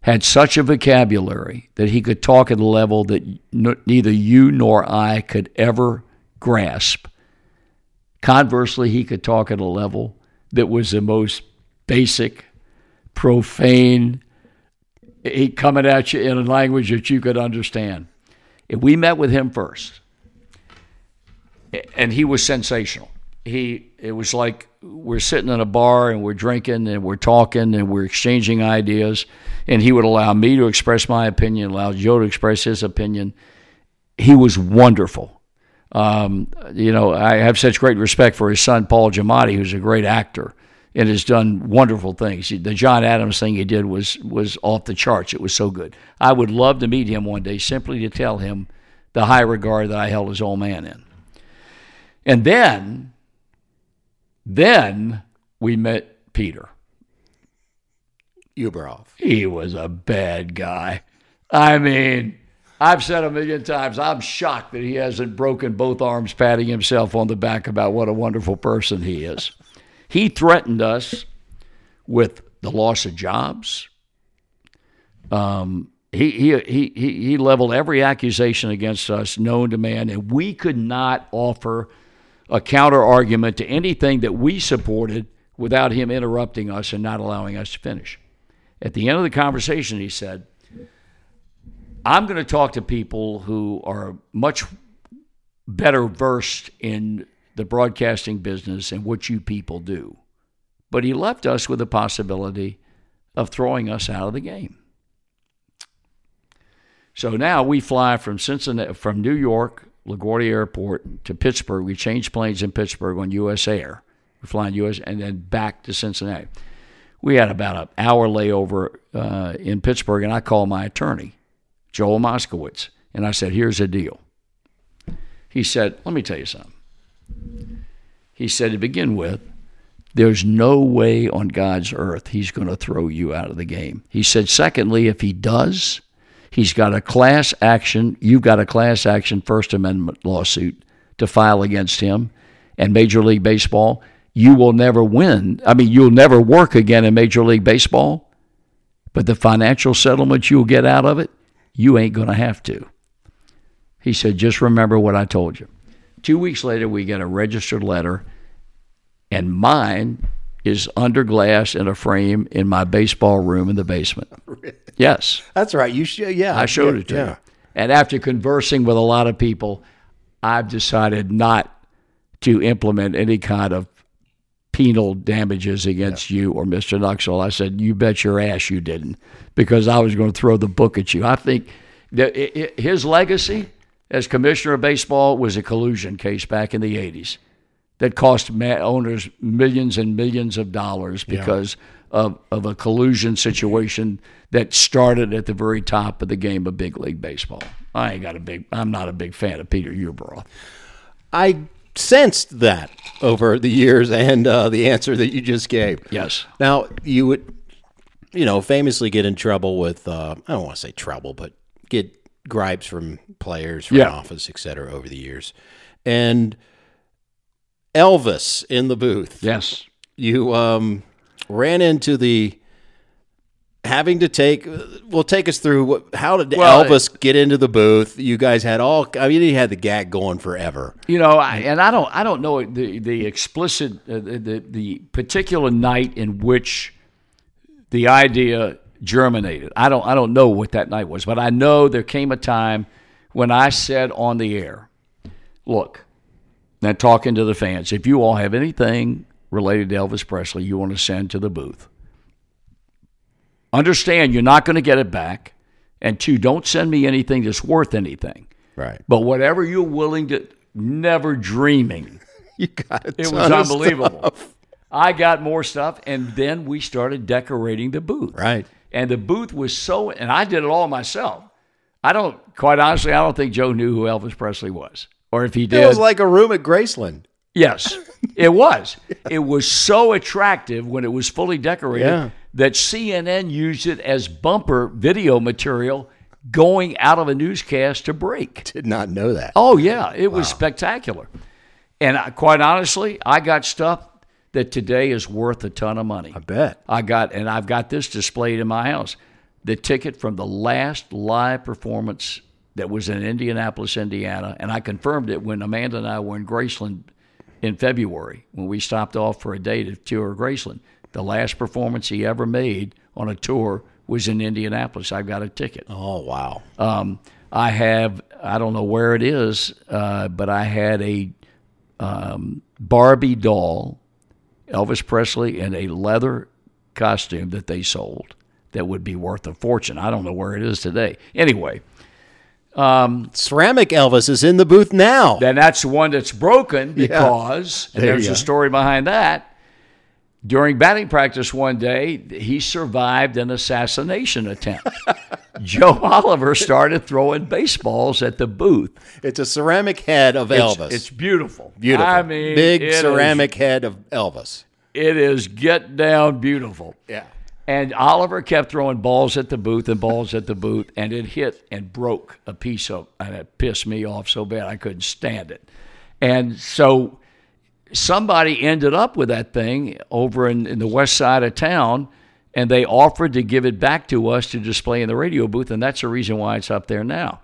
Speaker 3: had such a vocabulary that he could talk at a level that n- neither you nor I could ever grasp. Conversely, he could talk at a level that was the most basic, profane, he coming at you in a language that you could understand. If we met with him first, and he was sensational. He it was like we're sitting in a bar and we're drinking and we're talking and we're exchanging ideas, and he would allow me to express my opinion, allow Joe to express his opinion. He was wonderful. Um, you know, I have such great respect for his son Paul Giamatti, who's a great actor and has done wonderful things. The John Adams thing he did was was off the charts. It was so good. I would love to meet him one day simply to tell him the high regard that I held his old man in. And then, then we met Peter.
Speaker 2: Ueberroth.
Speaker 3: He was a bad guy. I mean, I've said a million times, I'm shocked that he hasn't broken both arms patting himself on the back about what a wonderful person he is. He threatened us with the loss of jobs. Um, he, he, he, he he leveled every accusation against us known to man, and we could not offer a counter argument to anything that we supported without him interrupting us and not allowing us to finish. At the end of the conversation, he said, I'm going to talk to people who are much better versed in the broadcasting business and what you people do. But he left us with the possibility of throwing us out of the game. So now we fly from Cincinnati, from New York, LaGuardia Airport to Pittsburgh. We change planes in Pittsburgh on U.S. Air. We fly in U.S. and then back to Cincinnati. We had about an hour layover uh, in Pittsburgh, and I called my attorney, Joel Moskowitz, and I said, "Here's the deal." He said, "Let me tell you something." He said, "To begin with, there's no way on God's earth he's going to throw you out of the game." He said, "Secondly, if he does." He's got a class action. You've got a class action First Amendment lawsuit to file against him and Major League Baseball. You will never win. I mean, you'll never work again in Major League Baseball, but the financial settlement you'll get out of it, you ain't going to have to. He said, just remember what I told you. Two weeks later, we get a registered letter, and mine is under glass in a frame in my baseball room in the basement. Yes.
Speaker 2: That's right. You should. Yeah,
Speaker 3: I showed
Speaker 2: yeah,
Speaker 3: it to
Speaker 2: yeah.
Speaker 3: you. And after conversing with a lot of people, I've decided not to implement any kind of penal damages against you or Mr. Nuxhall. I said, you bet your ass you didn't, because I was going to throw the book at you. I think that i- i- his legacy as commissioner of baseball was a collusion case back in the 80s that cost ma- owners millions and millions of dollars because of, of a collusion situation that started at the very top of the game of big league baseball. I ain't got a big. I'm not a big fan of Peter Ueberroth.
Speaker 2: I sensed that over the years and uh, the answer that you just gave.
Speaker 3: Yes.
Speaker 2: Now you would, you know, famously get in trouble with. Uh, I don't want to say trouble, but get gripes from players, front
Speaker 3: Yeah.
Speaker 2: office, et cetera, over the years. And Elvis in the booth.
Speaker 3: Yes.
Speaker 2: you um, ran into the having to take well take us through what, how did
Speaker 3: Well,
Speaker 2: elvis get into the booth you guys had all i mean he had the gag going forever
Speaker 3: You know, I, and I don't, I don't know the the explicit, uh, the, the the particular night in which the idea germinated. I don't, I don't know what that night was, but I know there came a time when I said on the air, "Look, now talking to the fans, if you all have anything related to Elvis Presley you want to send to the booth, understand you're not going to get it back, and two, don't send me anything that's worth anything."
Speaker 2: right
Speaker 3: But whatever you're willing to, never dreaming,
Speaker 2: you got a
Speaker 3: it was unbelievable. I got more stuff, and then we started decorating the booth.
Speaker 2: right
Speaker 3: And the booth was so, and I did it all myself. I don't, quite honestly, I don't think Joe knew who Elvis Presley was, or if he did.
Speaker 2: it was like a room at graceland
Speaker 3: Yes, it was. It was so attractive when it was fully decorated
Speaker 2: Yeah.
Speaker 3: That CNN used it as bumper video material going out of a newscast to break.
Speaker 2: did not know that
Speaker 3: Oh yeah, it was spectacular. And I, quite honestly, I got stuff that today is worth a ton of money.
Speaker 2: i bet
Speaker 3: I got, and I've got this displayed in my house. The ticket from the last live performance that was in Indianapolis, Indiana, and I confirmed it when Amanda and I were in Graceland in February when we stopped off for a day to tour Graceland. The last performance he ever made on a tour was in Indianapolis. I've got a ticket.
Speaker 2: oh wow
Speaker 3: Um, I have, I don't know where it is, uh, but I had a um, Barbie doll, Elvis Presley, in a leather costume that they sold that would be worth a fortune. I don't know where it is today. Anyway,
Speaker 2: ceramic elvis is in the booth now
Speaker 3: then that's the one that's broken because, and
Speaker 2: There
Speaker 3: there's a story behind that. During batting practice one day, he survived an assassination attempt. Joe Oliver started throwing baseballs at the booth.
Speaker 2: it's a ceramic head of
Speaker 3: It's-
Speaker 2: elvis
Speaker 3: It's, beautiful.
Speaker 2: beautiful
Speaker 3: I mean,
Speaker 2: big
Speaker 3: it is-
Speaker 2: ceramic head of elvis
Speaker 3: it is get down beautiful.
Speaker 2: yeah
Speaker 3: And Oliver kept throwing balls at the booth and balls at the booth, and it hit and broke a piece of, and it pissed me off so bad I couldn't stand it. And so somebody ended up with that thing over in, in the west side of town, and they offered to give it back to us to display in the radio booth, and that's the reason why it's up there now.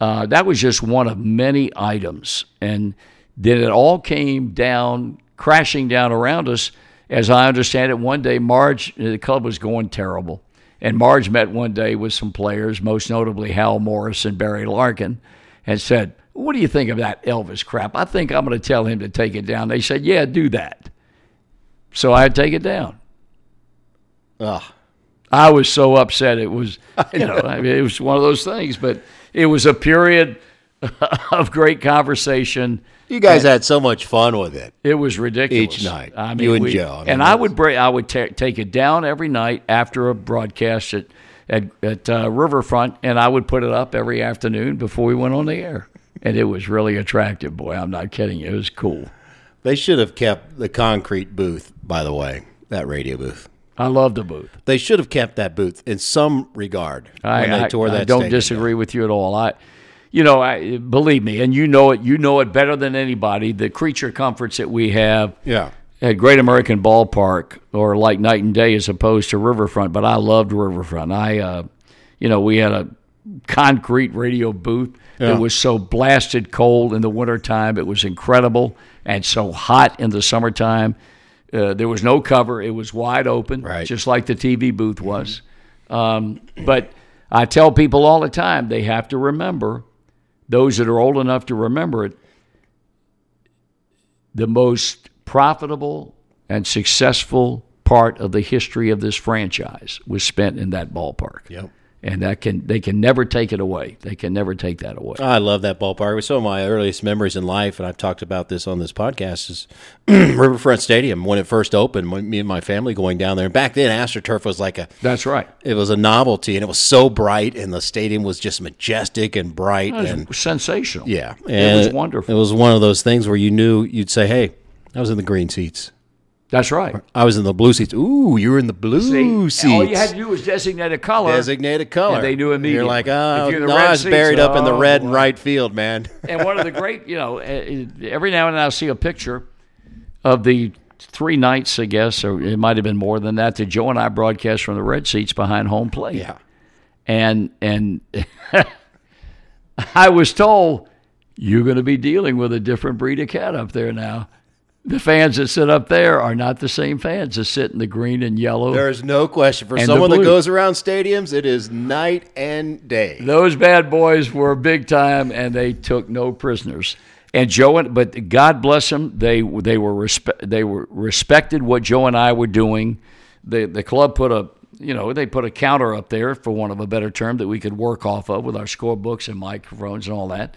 Speaker 3: Uh, that was just one of many items. And then it all came down, crashing down around us. As I understand it, one day Marge, the club was going terrible. And Marge met one day with some players, most notably Hal Morris and Barry Larkin, and said, What do you think of that Elvis crap? I think I'm going to tell him to take it down. They said, Yeah, do that. So I take it down.
Speaker 2: Ugh.
Speaker 3: I was so upset. It was, you know, I mean, it was one of those things. But it was a period of great conversation.
Speaker 2: You guys had so much fun with it.
Speaker 3: It was ridiculous
Speaker 2: Each night,
Speaker 3: I mean,
Speaker 2: you and
Speaker 3: we-
Speaker 2: Joe, I mean,
Speaker 3: and I would break. I would ta- take it down every night after a broadcast at at, at uh, Riverfront, and I would put it up every afternoon before we went on the air. And it was really attractive. Boy, I'm not kidding you. It was cool.
Speaker 2: They should have kept the concrete booth, by the way, that radio booth.
Speaker 3: I love the booth.
Speaker 2: They should have kept that booth in some regard
Speaker 3: I,
Speaker 2: when they
Speaker 3: I-
Speaker 2: tore
Speaker 3: I
Speaker 2: that.
Speaker 3: don't
Speaker 2: stadium
Speaker 3: disagree with you at all. I, you know, I believe me, and you know it. You know it better than anybody. The creature comforts that we have.
Speaker 2: Yeah.
Speaker 3: at Great American Ballpark or like night and day as opposed to Riverfront. But I loved Riverfront. I, uh, you know, we had a concrete radio booth
Speaker 2: Yeah.
Speaker 3: that was so blasted cold in the wintertime. It was incredible and so hot in the summertime. Uh, there was no cover. It was wide open,
Speaker 2: Right.
Speaker 3: just like the TV booth was. Um, but I tell people all the time they have to remember, those that are old enough to remember it, the most profitable and successful part of the history of this franchise was spent in that ballpark.
Speaker 2: Yep.
Speaker 3: And that can they can never take it away. They can never take that away.
Speaker 2: I love that ballpark. It was some of my earliest memories in life, and I've talked about this on this podcast. Is Riverfront Stadium when it first opened. When me and my family going down there. And back then, AstroTurf was like a
Speaker 3: That's right.
Speaker 2: it was a novelty, and it was so bright, and the stadium was just majestic and bright,
Speaker 3: It
Speaker 2: and
Speaker 3: was sensational.
Speaker 2: yeah,
Speaker 3: it
Speaker 2: and
Speaker 3: was wonderful.
Speaker 2: It was one of those things where you knew you'd say, "Hey, I was in the green seats.
Speaker 3: That's right.
Speaker 2: I was in the blue seats. Ooh, you were in the blue
Speaker 3: See,
Speaker 2: seats."
Speaker 3: all you had to do was designate a color.
Speaker 2: Designated color.
Speaker 3: And they knew immediately.
Speaker 2: You're like, oh,
Speaker 3: you're
Speaker 2: no, I was
Speaker 3: seats,
Speaker 2: buried up in the
Speaker 3: oh,
Speaker 2: red and right field, man.
Speaker 3: and one of the great, you know, uh, every now and then I'll see a picture of the three nights, I guess, or it might have been more than that, that Joe and I broadcast from the red seats behind home plate.
Speaker 2: Yeah.
Speaker 3: And and I was told you're going to be dealing with a different breed of cat up there now. The fans that sit up there are not the same fans that sit in the green and yellow.
Speaker 2: There is no question. For someone that goes around stadiums, it is night and day.
Speaker 3: Those bad boys were big time, and they took no prisoners. And Joe and but God bless them, they they were respe- they were respected what Joe and I were doing. The the club put a you know they put a counter up there for one of a better term that we could work off of with our scorebooks and microphones and all that.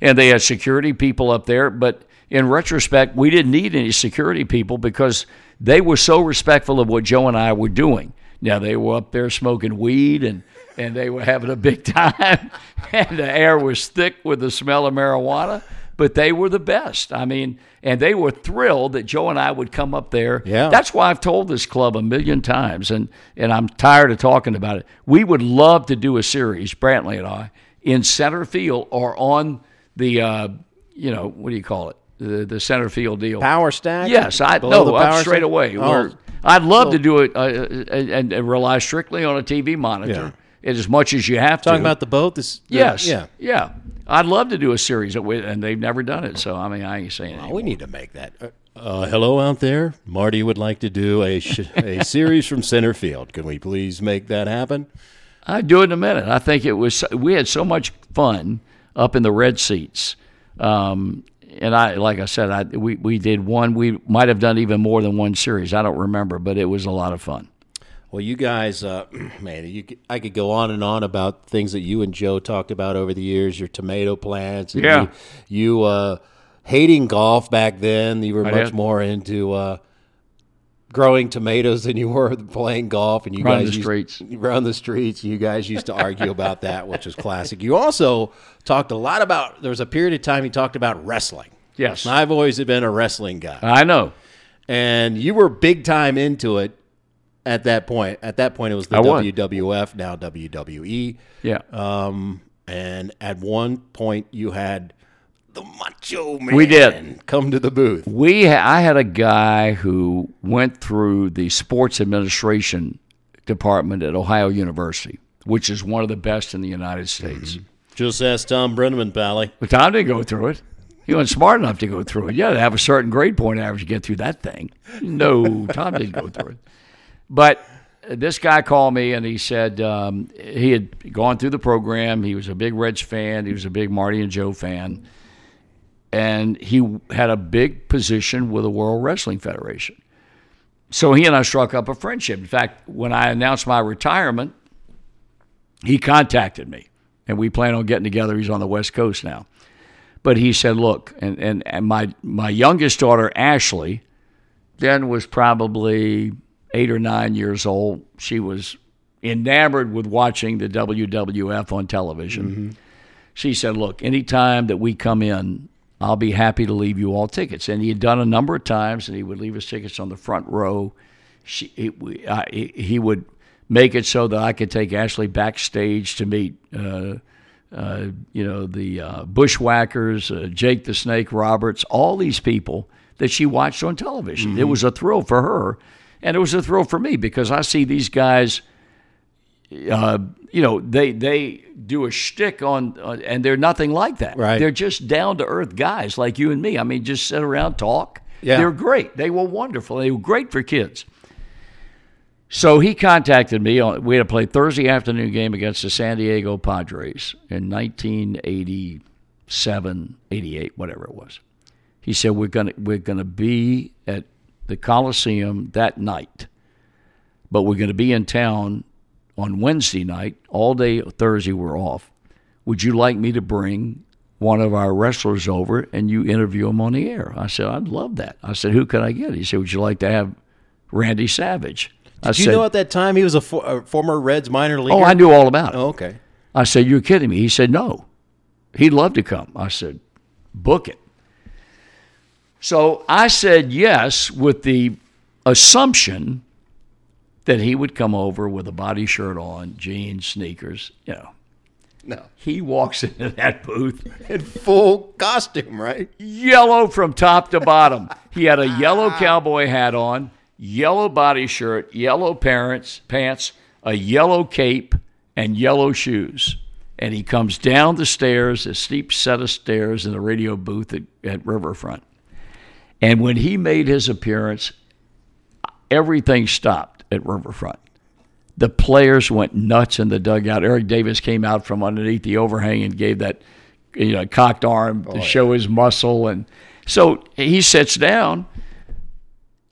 Speaker 3: And they had security people up there, but in retrospect, we didn't need any security people because they were so respectful of what Joe and I were doing. Now they were up there smoking weed and and they were having a big time, and the air was thick with the smell of marijuana. But they were the best. I mean, and they were thrilled that Joe and I would come up there.
Speaker 2: Yeah.
Speaker 3: That's why I've told this club a million times, and and I'm tired of talking about it. We would love to do a series, Brantley and I, in center field or on the, uh, you know, what do you call it, the, the center field deal.
Speaker 2: Power stack?
Speaker 3: Yes, I
Speaker 2: Below
Speaker 3: no,
Speaker 2: the
Speaker 3: up straight
Speaker 2: stack?
Speaker 3: away.
Speaker 2: Oh.
Speaker 3: I'd love to do it uh, and, and rely strictly on a TV monitor as much as you have to.
Speaker 2: Talking about the boat? This, the-
Speaker 3: yes,
Speaker 2: Yeah.
Speaker 3: yeah. I'd love to do a series, and they've never done it. So I mean, I ain't saying anything.
Speaker 2: we need to make that. Uh, uh, hello out there. Marty would like to do a, sh- a series from center field. Can we please make that happen?
Speaker 3: I'd do it in a minute. I think it was we had so much fun up in the red seats. Um, and I, like I said, I, we, we did one. We might have done even more than one series. I don't remember, but it was a lot of fun.
Speaker 2: Well, you guys, uh, man, you, could- I could go on and on about things that you and Joe talked about over the years. Your tomato plants, and
Speaker 3: Yeah.
Speaker 2: You, you uh, hating golf back then. You were
Speaker 3: I
Speaker 2: much
Speaker 3: did.
Speaker 2: more into uh, growing tomatoes than you were playing golf. And you
Speaker 3: Run
Speaker 2: guys
Speaker 3: the
Speaker 2: used-
Speaker 3: streets.
Speaker 2: run the streets. You guys used to argue about that, which was classic. You also talked a lot about. There was a period of time you talked about wrestling.
Speaker 3: Yes,
Speaker 2: I've always been a wrestling guy
Speaker 3: I know.
Speaker 2: and you were big time into it at that point. At that point, it was the. WWF, now WWE.
Speaker 3: Yeah.
Speaker 2: Um, and at one point, you had the Macho Man.
Speaker 3: We did.
Speaker 2: come to the booth.
Speaker 3: We ha- I had a guy who went through the sports administration department at Ohio University, which is one of the best in the United States.
Speaker 2: Just ask Tom Brennaman, Pally.
Speaker 3: But Tom didn't go through it. He wasn't smart enough to go through it. You had to have a certain grade point average to get through that thing. No, Tom didn't go through it. But this guy called me and he said um, he had gone through the program. He was a big Reds fan. He was a big Marty and Joe fan. And he had a big position with the World Wrestling Federation. so he and I struck up a friendship. In fact, when I announced my retirement, he contacted me, and we plan on getting together. He's on the West Coast now, but he said, "Look," and and, and my my youngest daughter Ashley, then was probably eight or nine years old. She was enamored with watching the WWF on television. Mm-hmm. She said, "Look, anytime that we come in." I'll be happy to leave you all tickets. And he had done a number of times, and he would leave his tickets on the front row. She, he, I, he would make it so that I could take Ashley backstage to meet, uh, uh, you know, the uh, Bushwhackers, uh, Jake the Snake Roberts, all these people that she watched on television. It was a thrill for her, and it was a thrill for me because I see these guys uh, you know, they they do a shtick on, uh, and they're nothing like that.
Speaker 2: Right.
Speaker 3: They're just down to earth guys like you and me. I mean, just sit around, talk.
Speaker 2: Yeah.
Speaker 3: They're great. They were wonderful. They were great for kids. So he contacted me. On, we had to play Thursday afternoon game against the San Diego Padres in 1987, 88, whatever it was. He said we're gonna we're gonna be at the Coliseum that night, but we're gonna be in town on Wednesday night. All day Thursday we're off. Would you like me to bring one of our wrestlers over and you interview him on the air? I said I'd love that. I said who could I get? He said Would you like to have Randy Savage? I
Speaker 2: Did you
Speaker 3: said,
Speaker 2: know at that time he was a, for, a former Reds minor leaguer?
Speaker 3: Oh, I knew all about it.
Speaker 2: Oh, okay.
Speaker 3: I said, You're kidding me. He said, No. He'd love to come. I said, Book it. So I said yes with the assumption that he would come over with a body shirt on, jeans, sneakers, you know.
Speaker 2: No.
Speaker 3: He walks into that booth,
Speaker 2: In full costume, right?
Speaker 3: yellow from top to bottom. He had a yellow cowboy hat on, yellow body shirt, yellow parents, pants, a yellow cape, and yellow shoes. And he comes down the stairs, a steep set of stairs in the radio booth at, at Riverfront. And when he made his appearance, everything stopped at Riverfront. The players went nuts in the dugout. Eric Davis came out from underneath the overhang and gave that you know cocked arm to show his muscle and so he sits down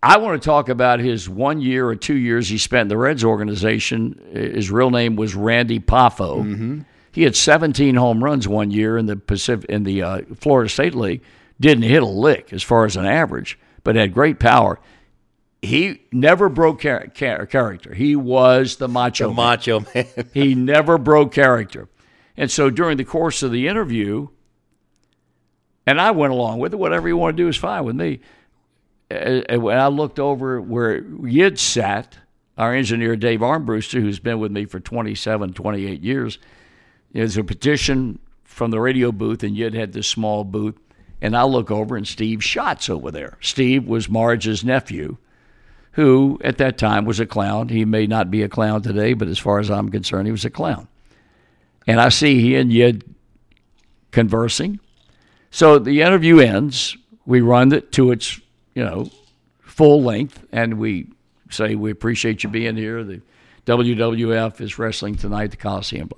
Speaker 3: I want to talk about his one year or two years he spent in the Reds organization. His real name was Randy Poffo. He had 17 home runs one year in the Pacific in the uh, Florida State League. Didn't hit a lick as far as an average, but had great power. He never broke char- char- character. He was the macho.
Speaker 2: The
Speaker 3: man.
Speaker 2: macho man.
Speaker 3: He never broke character. And so during the course of the interview, and I went along with it, whatever you want to do is fine with me. Uh, uh, When I looked over where Yid sat, our engineer Dave Armbruster, who's been with me for 27, 28 years, there's a petition from the radio booth, and Yid had this small booth. And I look over, and Steve Schott over there. Steve was Marge's nephew who at that time was a clown. He may not be a clown today, but as far as I'm concerned, he was a clown. And I see he and Yid conversing. So the interview ends. We run it to its, you know, full length, and we say we appreciate you being here. The WWF is wrestling tonight, the Coliseum.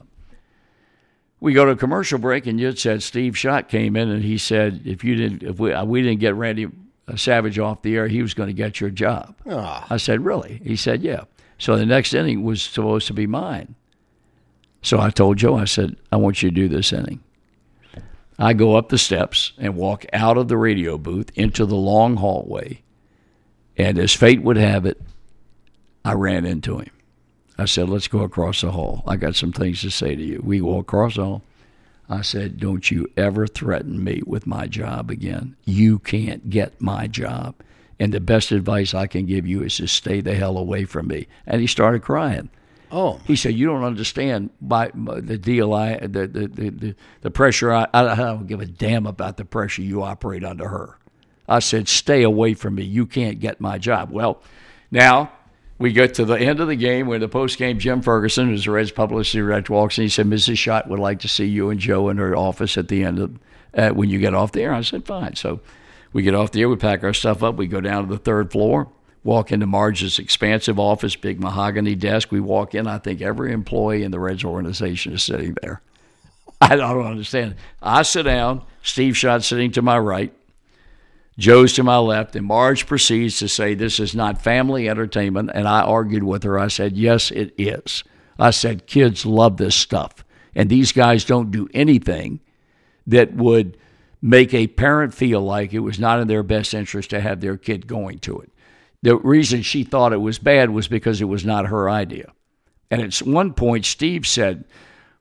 Speaker 3: We go to a commercial break, and Yid said Steve Schott came in, and he said if you didn't, if we we didn't get Randy Savage off the air, he was going to get your job. Ah. I said, Really? He said, Yeah. So the next inning was supposed to be mine. So I told Joe, I said, I want you to do this inning. I go up the steps and walk out of the radio booth into the long hallway. And as fate would have it, I ran into him. I said, Let's go across the hall. I got some things to say to you. We go across the hall. I said, Don't you ever threaten me with my job again. You can't get my job. And the best advice I can give you is to stay the hell away from me. And he started crying.
Speaker 2: Oh,
Speaker 3: He said, "You don't understand by, my the deal. I the the the, the, the pressure. I, I don't give a damn about the pressure you operate under her." I said, "Stay away from me. You can't get my job." Well, now we get to the end of the game when the post game Jim Ferguson, who's the Reds publicity director, walks in. He said, "Mrs. Schott would like to see you and Joe in her office at the end of uh, when you get off the air." I said, "Fine." So we get off the air. We pack our stuff up. We go down to the third floor walk into Marge's expansive office, big mahogany desk. We walk in. I think every employee in the Reds organization is sitting there. I don't understand. I sit down. Steve Schott sitting to my right. Joe's to my left, and Marge proceeds to say, This is not family entertainment. And I argued with her. I said, Yes, it is. I said, Kids love this stuff. And these guys don't do anything that would make a parent feel like it was not in their best interest to have their kid going to it. The reason she thought it was bad was because it was not her idea. And at one point, Steve said,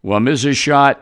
Speaker 3: Well, Mrs. Schott,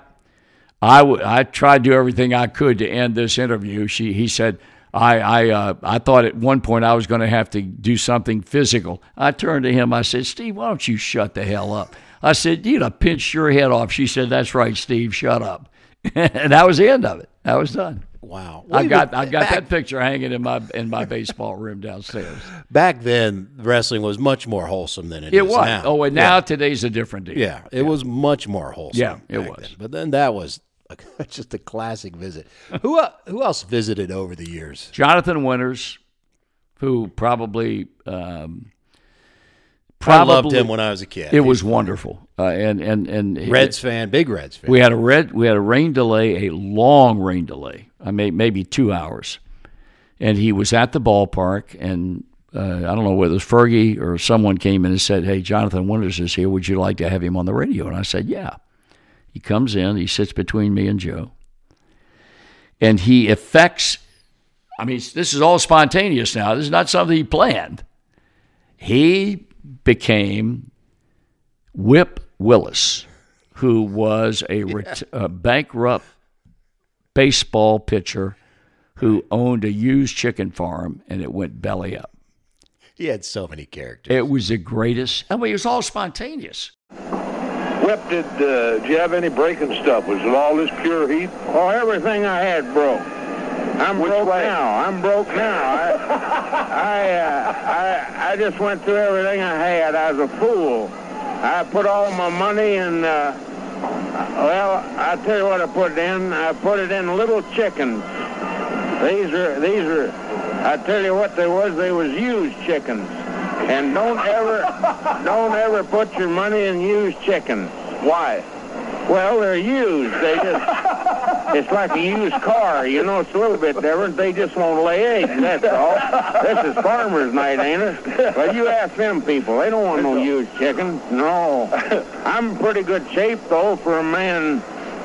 Speaker 3: I, w- I tried to do everything I could to end this interview. She, he said, I, I, uh, I thought at one point I was going to have to do something physical. I turned to him. I said, Steve, why don't you shut the hell up? I said, You'd have pinched your head off. She said, That's right, Steve, shut up. and that was the end of it. That was done.
Speaker 2: Wow.
Speaker 3: I got I got
Speaker 2: back,
Speaker 3: that picture hanging in my in my baseball room downstairs.
Speaker 2: Back then, wrestling was much more wholesome than it
Speaker 3: It
Speaker 2: is
Speaker 3: was.
Speaker 2: now.
Speaker 3: Oh, and now today's a different deal.
Speaker 2: Yeah, it was much more wholesome.
Speaker 3: Yeah, it was.
Speaker 2: then. But then that was just a classic visit. Who el- who else visited over the years?
Speaker 3: Jonathan Winters, who probably um,
Speaker 2: I
Speaker 3: probably
Speaker 2: loved him when I was a kid.
Speaker 3: it was wonderful. Uh, and and and
Speaker 2: Reds fan, big Reds fan.
Speaker 3: We had a red. We had a rain delay, a long rain delay. I may maybe two hours, and he was at the ballpark. And uh, I don't know whether it was Fergie or someone came in and said, "Hey, Jonathan Winters is here. Would you like to have him on the radio?" And I said, "Yeah." He comes in. He sits between me and Joe, and he affects. I mean, this is all spontaneous now. This is not something he planned. He became Whip Willis, who was a, ret- a bankrupt baseball pitcher who owned a used chicken farm and it went belly up.
Speaker 2: he had so many characters.
Speaker 3: It was the greatest. I mean, it was all spontaneous.
Speaker 8: Whip, did, uh, did you have any breaking stuff? Was it all this pure heat? Oh, everything I had broke. I'm broke now. I'm broke now. I, I, uh, I, I just went through everything I had. I was a fool. I put all my money in, uh, well, I tell you what I put it in. I put it in little chickens. These are, these are, I tell you what they was. They was used chickens. And don't ever, don't ever put your money in used chickens. Why? Well, they're used. They just, it's like a used car. You know, it's a little bit different. They just won't lay eggs, that's all. This is farmer's night, ain't it? But you ask them people. They don't want no used chickens. No. I'm pretty good shape, though, for a man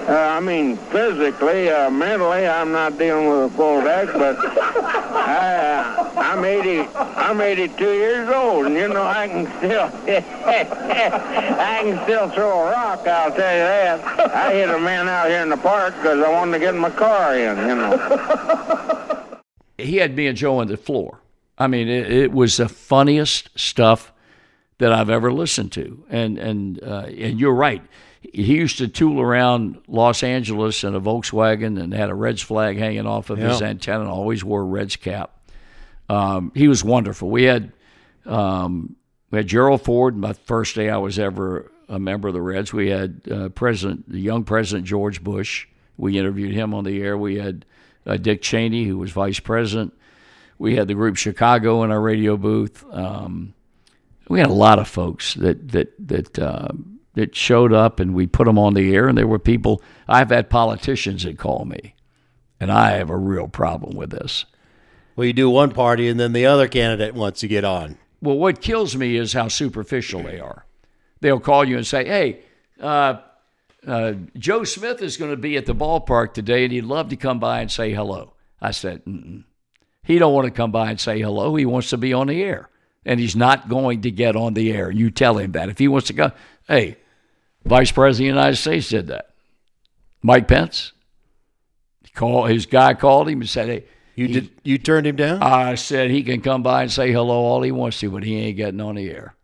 Speaker 8: uh, I mean, physically, uh, mentally, I'm not dealing with a full deck, but I, uh, I'm 80. I'm 82 years old, and you know I can still, I can still throw a rock. I'll tell you that. I hit a man out here in the park because I wanted to get my car in. You know.
Speaker 3: He had me and Joe on the floor. I mean, it, it was the funniest stuff that I've ever listened to. And and uh, and you're right. He used to tool around Los Angeles in a Volkswagen and had a Reds flag hanging off of his antenna and always wore a Reds cap. Um, he was wonderful. We had um, we had Gerald Ford. My first day I was ever a member of the Reds. We had uh, President, the young President George Bush. We interviewed him on the air. We had uh, Dick Cheney, who was vice president. We had the group Chicago in our radio booth. Um, we had a lot of folks that that that uh, that showed up, and we put them on the air. And there were people. I've had politicians that call me, and I have a real problem with this.
Speaker 2: well, you do one party, and then the other candidate wants to get on.
Speaker 3: Well, what kills me is how superficial they are. They'll call you and say, "Hey, uh, uh, Joe Smith is going to be at the ballpark today, and he'd love to come by and say hello." I said, Mm-mm. "He don't want to come by and say hello. He wants to be on the air, and he's not going to get on the air. You tell him that if he wants to go. Hey, Vice President of the United States did that. Mike Pence. He called his guy called him and said, "Hey."
Speaker 2: You
Speaker 3: he-
Speaker 2: did. You turned him down.
Speaker 3: I said he can come by and say hello all he wants to, but he ain't getting on the air.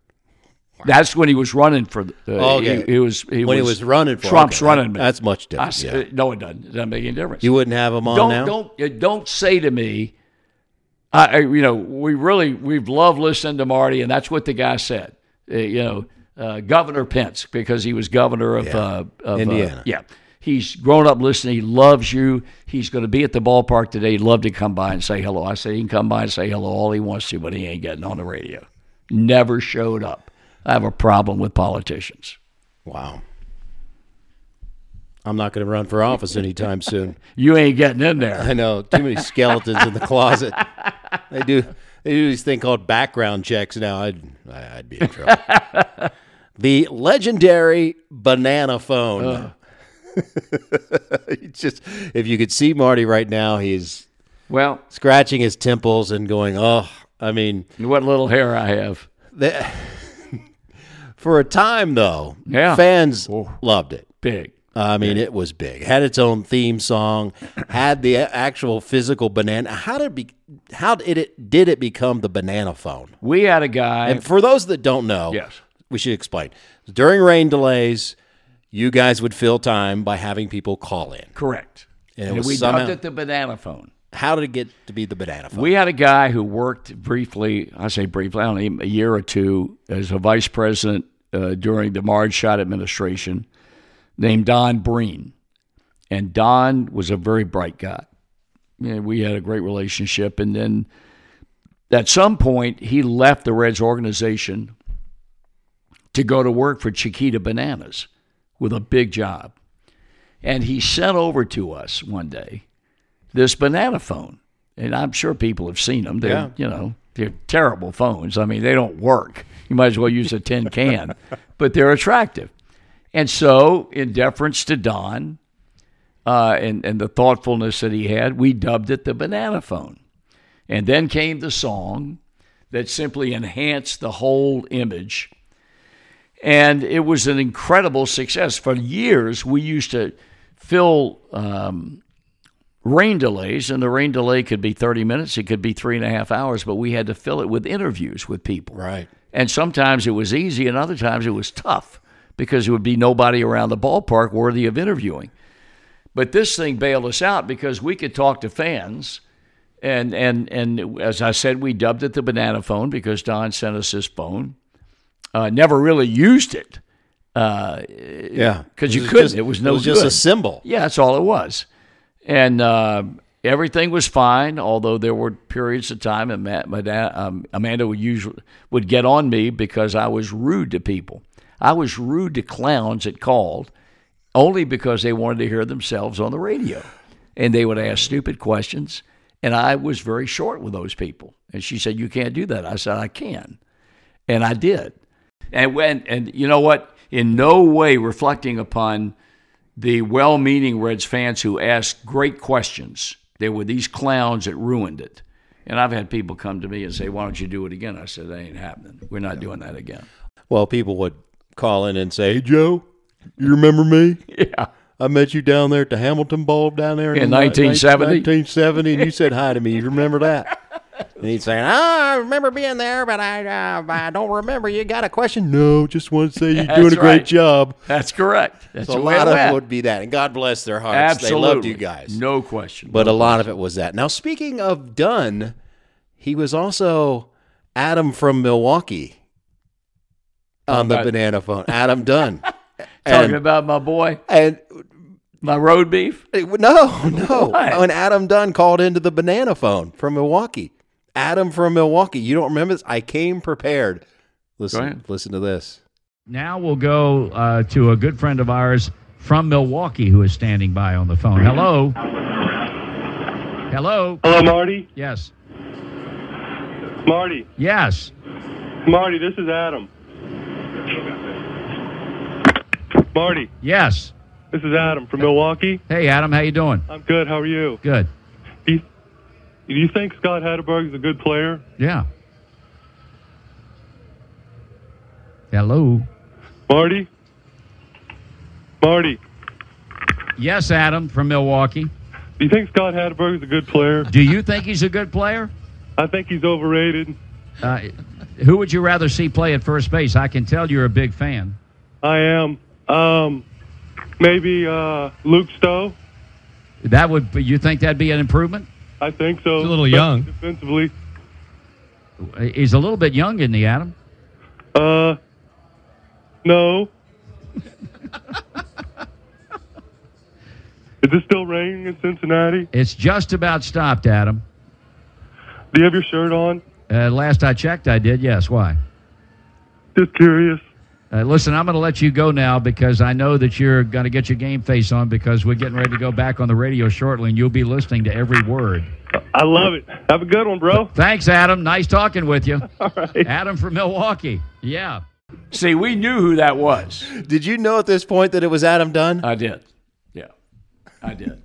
Speaker 3: That's when he was running for. The, uh,
Speaker 2: Okay.
Speaker 3: he, he was. He
Speaker 2: when
Speaker 3: was,
Speaker 2: he was running for
Speaker 3: Trump's
Speaker 2: okay,
Speaker 3: running. mate.
Speaker 2: That's much different.
Speaker 3: said,
Speaker 2: yeah.
Speaker 3: No, it doesn't. It doesn't make any difference.
Speaker 2: You wouldn't have him on
Speaker 3: don't
Speaker 2: now.
Speaker 3: don't don't say to me. I, I you know we really we've loved listening to Marty, and that's what the guy said. Uh, you know, uh, Governor Pence because he was governor of, uh, of uh,
Speaker 2: Indiana.
Speaker 3: yeah, he's grown up listening. He loves you. He's going to be at the ballpark today. He'd love to come by and say hello. I said he can come by and say hello all he wants to, but he ain't getting on the radio. Never showed up. I have a problem with politicians.
Speaker 2: Wow. I'm not going to run for office anytime soon.
Speaker 3: You ain't getting in there.
Speaker 2: I know too many skeletons in the closet. They do they do this thing called background checks now. I'd I'd be in trouble. the legendary banana phone. Just if you could see Marty right now, he's
Speaker 3: Well,
Speaker 2: scratching his temples and going, "Oh, I mean,
Speaker 3: what little hair I have.
Speaker 2: for a time though,
Speaker 3: Yeah.
Speaker 2: fans loved it.
Speaker 3: Big.
Speaker 2: I mean, it was big. Had its own theme song. Had the actual physical banana. How did it be? How did it did it become the banana phone?
Speaker 3: We had a guy.
Speaker 2: And for those that don't know,
Speaker 3: Yes.
Speaker 2: We should explain. During rain delays, you guys would fill time by having people call in.
Speaker 3: correct.
Speaker 2: And
Speaker 3: And we
Speaker 2: somehow-
Speaker 3: dubbed it the banana phone.
Speaker 2: How did it get to be the banana phone?
Speaker 3: We had a guy who worked briefly, I say briefly, I don't know, a year or two as a vice president uh, during the Marge Schott administration named Don Breen. And Don was a very bright guy. Yeah, we had a great relationship. And then at some point, he left the Reds organization to go to work for Chiquita Bananas with a big job. And he sent over to us one day this banana phone. And I'm sure people have seen them. They're,
Speaker 2: Yeah.
Speaker 3: you know, they're terrible phones. I mean, they don't work. You might as well use a tin can, but they're attractive. And so, in deference to Don uh, and, and the thoughtfulness that he had, we dubbed it the banana phone. And then came the song that simply enhanced the whole image. And it was an incredible success. For years, we used to fill um, rain delays, and the rain delay could be 30 minutes, it could be three and a half hours, but we had to fill it with interviews with people.
Speaker 2: right.
Speaker 3: And sometimes it was easy, and other times it was tough because there would be nobody around the ballpark worthy of interviewing. But this thing bailed us out because we could talk to fans. And, and, and as I said, we dubbed it the banana phone because Don sent us his phone. Uh, never really used it Uh,
Speaker 2: Yeah.
Speaker 3: because you couldn't.
Speaker 2: just-
Speaker 3: it was no
Speaker 2: It was just
Speaker 3: good.
Speaker 2: a symbol.
Speaker 3: Yeah, that's all it was. And uh, everything was fine, although there were periods of time and Ma- my dad, um, Amanda would usually would get on me because I was rude to people. I was rude to clowns that called only because they wanted to hear themselves on the radio. And they would ask stupid questions. And I was very short with those people. And she said, You can't do that. I said, I can. And I did. And when and you know what? In no way reflecting upon the well-meaning Reds fans who asked great questions. There were these clowns that ruined it. And I've had people come to me and say, "Why don't you do it again?" I said, "That ain't happening. We're not doing that again."
Speaker 2: Well, people would call in and say, "Hey, Joe, you remember me?
Speaker 3: Yeah.
Speaker 2: I met you down there at the Hamilton Ball down there
Speaker 3: In
Speaker 2: the-
Speaker 3: 1970?
Speaker 2: 1970, and you said hi to me. You remember that?" And he'd say, "Oh, I remember being there, but I, uh, I don't remember. You got a question? No, just want to say you're doing a great
Speaker 3: right.
Speaker 2: job."
Speaker 3: That's correct. That's
Speaker 2: So a lot of it would be that, and God bless their hearts.
Speaker 3: Absolutely.
Speaker 2: They loved you guys.
Speaker 3: No question.
Speaker 2: But a lot of it was that. Now, speaking of Dunn, he was also Adam from Milwaukee on the banana phone. Adam Dunn.
Speaker 3: Talking
Speaker 2: and,
Speaker 3: about my boy,
Speaker 2: and
Speaker 3: my road beef.
Speaker 2: no, no.
Speaker 3: What?
Speaker 2: When Adam Dunn called into the banana phone from Milwaukee. Adam from Milwaukee. You don't remember this? I came prepared.
Speaker 3: Go
Speaker 2: Listen,
Speaker 3: ahead.
Speaker 2: listen to this.
Speaker 9: Now we'll go uh, to a good friend of ours from Milwaukee who is standing by on the phone. Hello. Hello.
Speaker 10: Hello, Marty.
Speaker 9: Yes.
Speaker 10: Marty.
Speaker 9: Yes.
Speaker 10: Marty, this is Adam. Marty,
Speaker 9: Yes.
Speaker 10: this is Adam from Milwaukee.
Speaker 9: Hey, Adam. How you doing?
Speaker 10: I'm good. How are you?
Speaker 9: Good.
Speaker 10: Do you, think Scott Hatteberg is a good player?
Speaker 9: Yeah. Hello.
Speaker 10: Marty? Marty,
Speaker 9: Yes, Adam from Milwaukee.
Speaker 10: do you think Scott Hatteberg is a good player?
Speaker 9: Do you think he's a good player?
Speaker 10: I think he's overrated.
Speaker 9: Uh, who would you rather see play at first base? I can tell you're a big fan.
Speaker 10: I am. Um, maybe uh, Luke Stowe.
Speaker 9: That would you think that'd be an improvement?
Speaker 10: I think so.
Speaker 11: He's a little young.
Speaker 10: Defensively.
Speaker 9: He's a little bit young, isn't he, Adam?
Speaker 10: Uh, no. Is it still raining in Cincinnati?
Speaker 9: It's just about stopped, Adam.
Speaker 10: Do you have your shirt on?
Speaker 9: Uh, last I checked, I did. Yes. Why?
Speaker 10: Just curious.
Speaker 9: Uh, listen, I'm going to let you go now because I know that you're going to get your game face on because we're getting ready to go back on the radio shortly, and you'll be listening to every word.
Speaker 10: I love it. Have a good one, bro.
Speaker 9: Thanks, Adam. Nice talking with you.
Speaker 10: All right.
Speaker 9: Adam from Milwaukee. Yeah.
Speaker 3: See, we knew who that was.
Speaker 2: Did you know at this point that it was Adam Dunn?
Speaker 3: I did. Yeah, I did.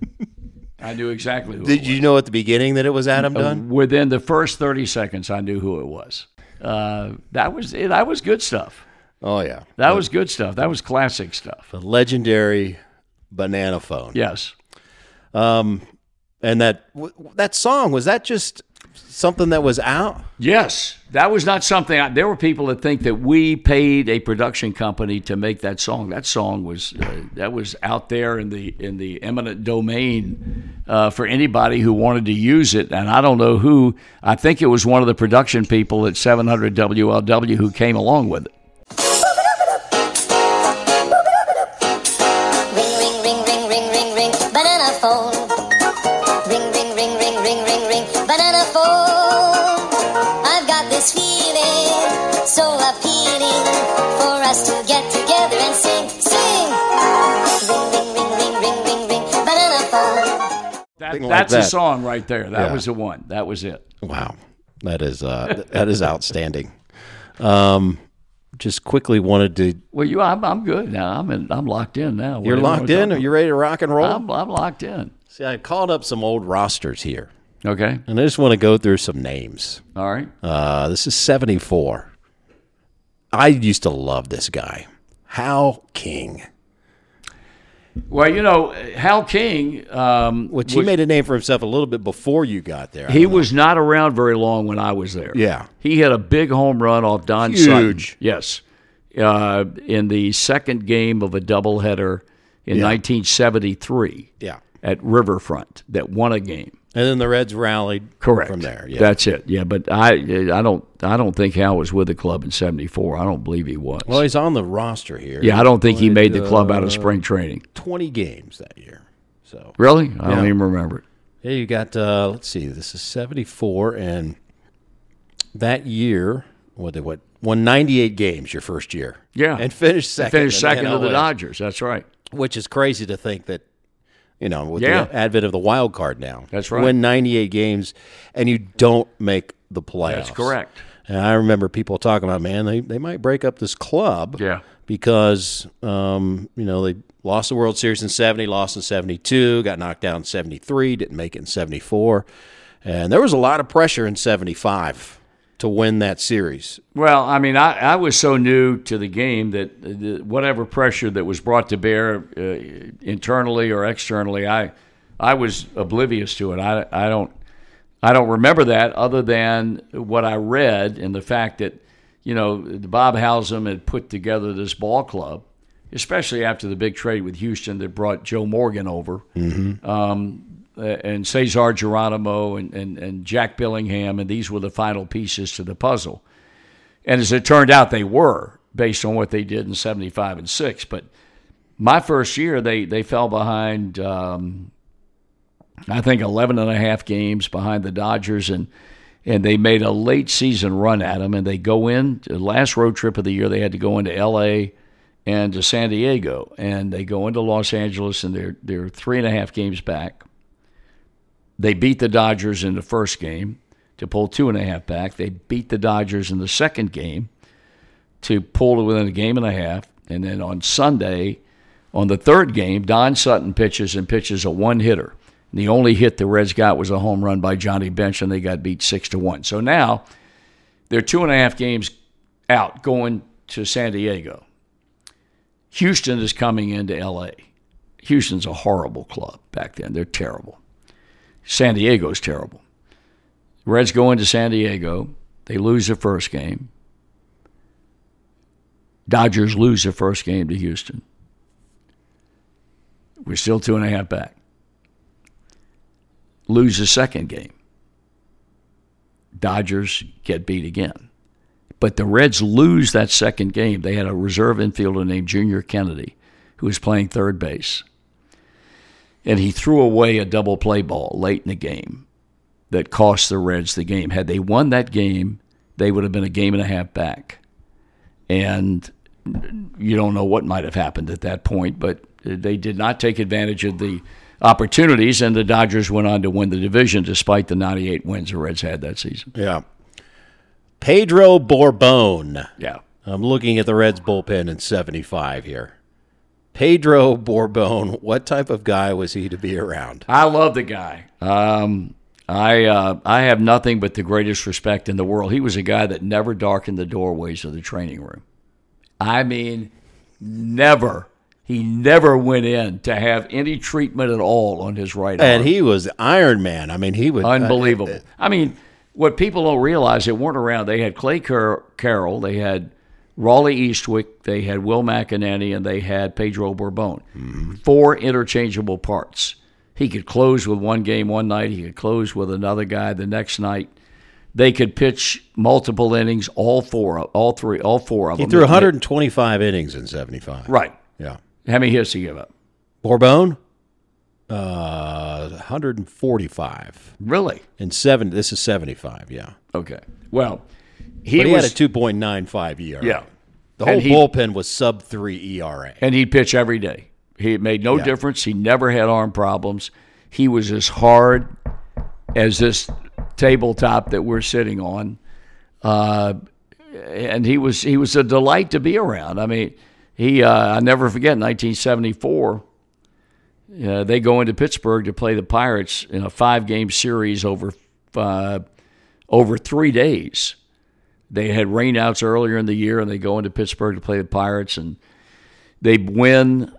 Speaker 3: I knew exactly who.
Speaker 2: Did
Speaker 3: it was.
Speaker 2: you know at the beginning that it was Adam
Speaker 3: Uh,
Speaker 2: Dunn?
Speaker 3: Within the first thirty seconds, I knew who it was. Uh, that was that was good stuff.
Speaker 2: Oh yeah,
Speaker 3: That was good stuff. That was classic stuff.
Speaker 2: the legendary banana phone.
Speaker 3: Yes.
Speaker 2: Um, and that that song was that just something that was out?
Speaker 3: Yes, that was not something. I, there were people that think that we paid a production company to make that song. That song was uh, that was out there in the in the eminent domain uh, for anybody who wanted to use it. And I don't know who. I think it was one of the production people at 700 WLW who came along with it.
Speaker 11: Phone.
Speaker 3: That,
Speaker 2: like
Speaker 3: that's
Speaker 2: that.
Speaker 3: a song right there. That
Speaker 2: Yeah.
Speaker 3: was the one. That was it.
Speaker 2: Wow, that is uh, that is outstanding. Um, just quickly wanted to.
Speaker 3: Well, you, I'm, I'm good now. I'm in, I'm locked in now.
Speaker 2: You're locked in. Are you ready to rock and roll?
Speaker 3: I'm, I'm locked in.
Speaker 2: See, I called up some old rosters here,
Speaker 3: Okay.
Speaker 2: and I just want to go through some names.
Speaker 3: All right.
Speaker 2: Uh, this is 74. I used to love this guy, Hal King,
Speaker 3: Well, you know, Hal King, um,
Speaker 2: which he
Speaker 3: was-
Speaker 2: made a name for himself a little bit before you got there. I
Speaker 3: he was not around very long when I was there.
Speaker 2: Yeah.
Speaker 3: He had a big home run off Don Sutton.
Speaker 2: Huge.
Speaker 3: Sutton. Yes. Uh, in the second game of a doubleheader in 1973
Speaker 2: yeah.
Speaker 3: at Riverfront that won a game.
Speaker 2: And then the Reds rallied
Speaker 3: Correct.
Speaker 2: from there. Yeah.
Speaker 3: That's it. Yeah, but I I don't I don't think Hal was with the club in 74. I don't believe he was.
Speaker 2: well, he's on the roster here.
Speaker 3: yeah, I don't think he made the club out
Speaker 2: uh,
Speaker 3: of spring training.
Speaker 2: 20 games that year. So
Speaker 3: Really? I don't even remember it.
Speaker 2: yeah, you got. Uh, let's see. This is 74, and that year, what they what won 98 games your first year.
Speaker 3: Yeah.
Speaker 2: and finished second.
Speaker 3: Finished second to the Dodgers. That's right.
Speaker 2: which is crazy to think that. You know, with
Speaker 3: Yeah.
Speaker 2: the advent of the wild card now,
Speaker 3: That's right.
Speaker 2: Win 98 games, and you don't make the playoffs.
Speaker 3: That's correct.
Speaker 2: And I remember people talking about, man, they, they might break up this club.
Speaker 3: Yeah.
Speaker 2: Because, um, you know, they lost the World Series in 70, lost in 72, got knocked down in 73, didn't make it in 74. And there was a lot of pressure in 75 to win that series.
Speaker 3: Well, I mean, I, I was so new to the game that the, whatever pressure that was brought to bear uh, internally or externally, I I was oblivious to it. I, I don't I don't remember that other than what I read and the fact that you know Bob Howsam had put together this ball club, especially after the big trade with Houston that brought Joe Morgan over. Um, uh, and Cesar Geronimo and, and, and Jack Billingham, and these were the final pieces to the puzzle. And as it turned out, they were based on what they did in 75 and 6. But my first year, they, they fell behind, um, I think, 11 and a half games behind the Dodgers, and, and they made a late season run at them. And they go in, the last road trip of the year, they had to go into L.A. and to San Diego. And they go into Los Angeles, and they're, they're three and a half games back. They beat the Dodgers in the first game to pull two and a half back. They beat the Dodgers in the second game to pull within a game and a half. And then on Sunday, on the third game, Don Sutton pitches and pitches a one hitter. The only hit the Reds got was a home run by Johnny Bench, and they got beat six to one. So now they're two and a half games out going to San Diego. Houston is coming into LA. Houston's a horrible club back then. They're terrible. San Diego's terrible. Reds go into San Diego. They lose the first game. Dodgers lose their first game to Houston. We're still two and a half back. Lose the second game. Dodgers get beat again. But the Reds lose that second game. They had a reserve infielder named Junior Kennedy who was playing third base. And he threw away a double play ball late in the game that cost the Reds the game. Had they won that game, they would have been a game and a half back. And you don't know what might have happened at that point, but they did not take advantage of the opportunities, and the Dodgers went on to win the division despite the 98 wins the Reds had that season.
Speaker 2: Yeah. Pedro Borbon.
Speaker 3: Yeah.
Speaker 2: I'm looking at the Reds bullpen in 75 here. Pedro Borbon, what type of guy was he to be around?
Speaker 3: I love the guy. Um, I uh, I have nothing but the greatest respect in the world. He was a guy that never darkened the doorways of the training room. I mean, never. He never went in to have any treatment at all on his right arm.
Speaker 2: And he was Iron Man. I mean, he was
Speaker 3: unbelievable. I mean, what people don't realize, they weren't around. They had Clay Car- Carroll, they had Rawly Eastwick, they had Will McEnaney, and they had Pedro Borbon. Four interchangeable parts. He could close with one game one night. He could close with another guy the next night. They could pitch multiple innings, all four, all three, all four of
Speaker 2: He
Speaker 3: them.
Speaker 2: He threw 125 innings in 75.
Speaker 3: Right.
Speaker 2: Yeah.
Speaker 3: How many hits did he give up?
Speaker 2: Borbon? Uh, 145.
Speaker 3: Really?
Speaker 2: In seven, this is 75, yeah.
Speaker 3: Okay. Well, he,
Speaker 2: he
Speaker 3: was,
Speaker 2: had a 2.95 ERA.
Speaker 3: Yeah.
Speaker 2: The whole
Speaker 3: he-
Speaker 2: bullpen was sub 3 ERA.
Speaker 3: and he'd pitch every day. He it made no
Speaker 2: Yeah.
Speaker 3: difference. He never had arm problems. He was as hard as this tabletop that we're sitting on, uh, and he was he was a delight to be around. I mean, he uh, I never forget 1974. Uh, they go into Pittsburgh to play the Pirates in a five game series over uh, over three days. They had rainouts earlier in the year, and they go into Pittsburgh to play the Pirates, and they win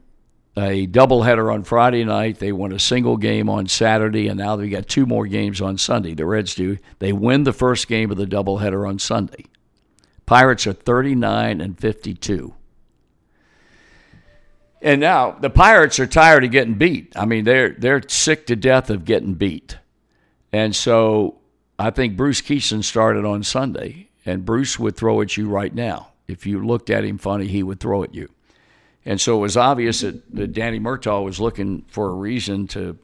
Speaker 3: a doubleheader on Friday night. They won a single game on Saturday, and now they've got two more games on Sunday. The Reds do. They win the first game of the doubleheader on Sunday. Pirates are 39 and 52. And now the Pirates are tired of getting beat. I mean, they're they're sick to death of getting beat. And so I think Bruce Kison started on Sunday, and Bruce would throw at you right now. If you looked at him funny, he would throw at you. And so it was obvious that, that Danny Murtaugh was looking for a reason to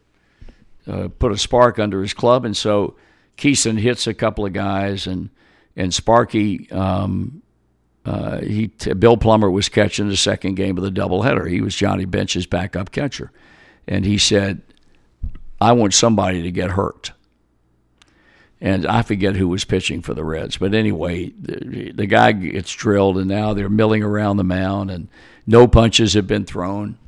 Speaker 3: uh, put a spark under his club. And so Kison hits a couple of guys, and and Sparky, um, uh, he Bill Plummer was catching the second game of the doubleheader. He was Johnny Bench's backup catcher, and he said, "I want somebody to get hurt." And I forget who was pitching for the Reds, but anyway, the, the guy gets drilled, and now they're milling around the mound, and no punches have been thrown.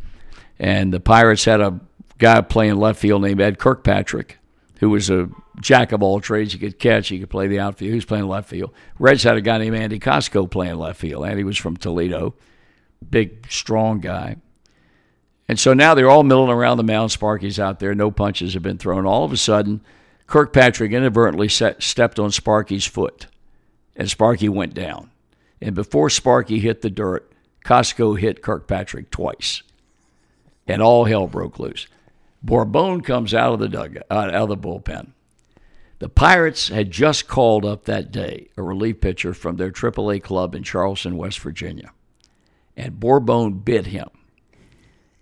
Speaker 3: And the Pirates had a guy playing left field named Ed Kirkpatrick, who was a jack of all trades. He could catch, he could play the outfield. He was playing left field. Reds had a guy named Andy Kosco playing left field. Andy was from Toledo, big, strong guy. And so now they're all milling around the mound. Sparky's out there. No punches have been thrown. All of a sudden, Kirkpatrick inadvertently set, stepped on Sparky's foot, and Sparky went down. And before Sparky hit the dirt, Kosco hit Kirkpatrick twice, and all hell broke loose. Borbon comes out of the uh, out of the bullpen. The Pirates had just called up that day a relief pitcher from their AAA club in Charleston, West Virginia, and Borbon bit him,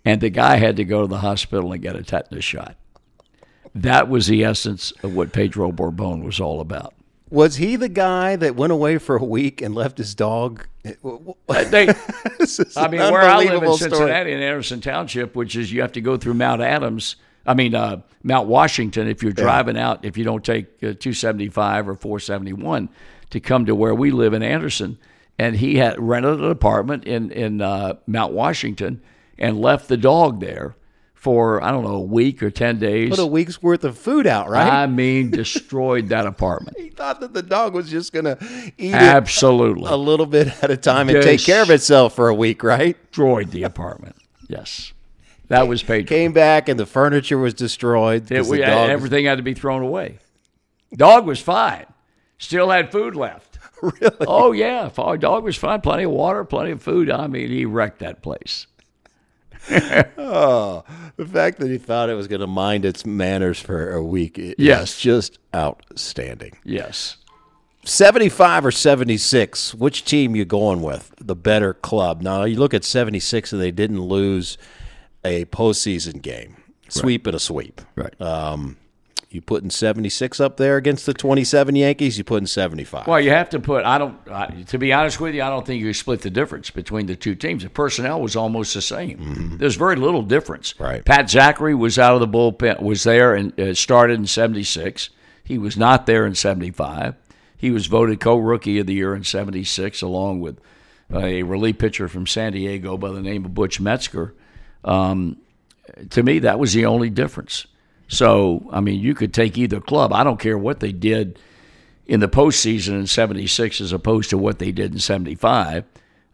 Speaker 3: and the guy had to go to the hospital and get a tetanus shot. That was the essence of what Pedro Borbon was all about.
Speaker 2: Was he the guy that went away for a week and left his dog?
Speaker 3: They, I mean, where I live in
Speaker 2: story.
Speaker 3: Cincinnati, in Anderson Township, which is you have to go through Mount Adams. I mean, uh, Mount Washington. If you're driving out, if you don't take uh, 275 or 471 to come to where we live in Anderson, and he had rented an apartment in in uh, Mount Washington and left the dog there for I don't know a week or ten days.
Speaker 2: Put a week's worth of food out, right?
Speaker 3: I mean, destroyed that apartment.
Speaker 2: he thought that the dog was just going to eat
Speaker 3: Absolutely
Speaker 2: a little bit at a time and take care of itself for a week, right?
Speaker 3: destroyed the apartment. Yes, that was Pedro.
Speaker 2: Came back and the furniture was destroyed.
Speaker 3: It, we,
Speaker 2: the dog was-
Speaker 3: everything had to be thrown away. Dog was fine. Still had food left.
Speaker 2: Really?
Speaker 3: Oh yeah, dog was fine. Plenty of water, plenty of food. I mean, he wrecked that place.
Speaker 2: Oh, the fact that he thought it was going to mind its manners for a week is
Speaker 3: Yes.
Speaker 2: just outstanding.
Speaker 3: Yes.
Speaker 2: 75 or 76, which team you going with? The better club. Now, you look at 76 and they didn't lose a postseason game. Sweep and a sweep.
Speaker 3: Right.
Speaker 2: Um, You putting 76 up there against the 27 Yankees? You putting 75?
Speaker 3: Well, you have to put. I don't. I, to be honest with you, I don't think you split the difference between the two teams. The personnel was almost the same. There's very little difference.
Speaker 2: Right.
Speaker 3: Pat Zachry was out of the bullpen. Was there and uh, started in '76. He was not there in '75. He was voted co-rookie of the year in '76, along with a relief pitcher from San Diego by the name of Butch Metzger. Um, to me, that was the only difference. So, I mean, you could take either club. I don't care what they did in the postseason in 76 as opposed to what they did in 75.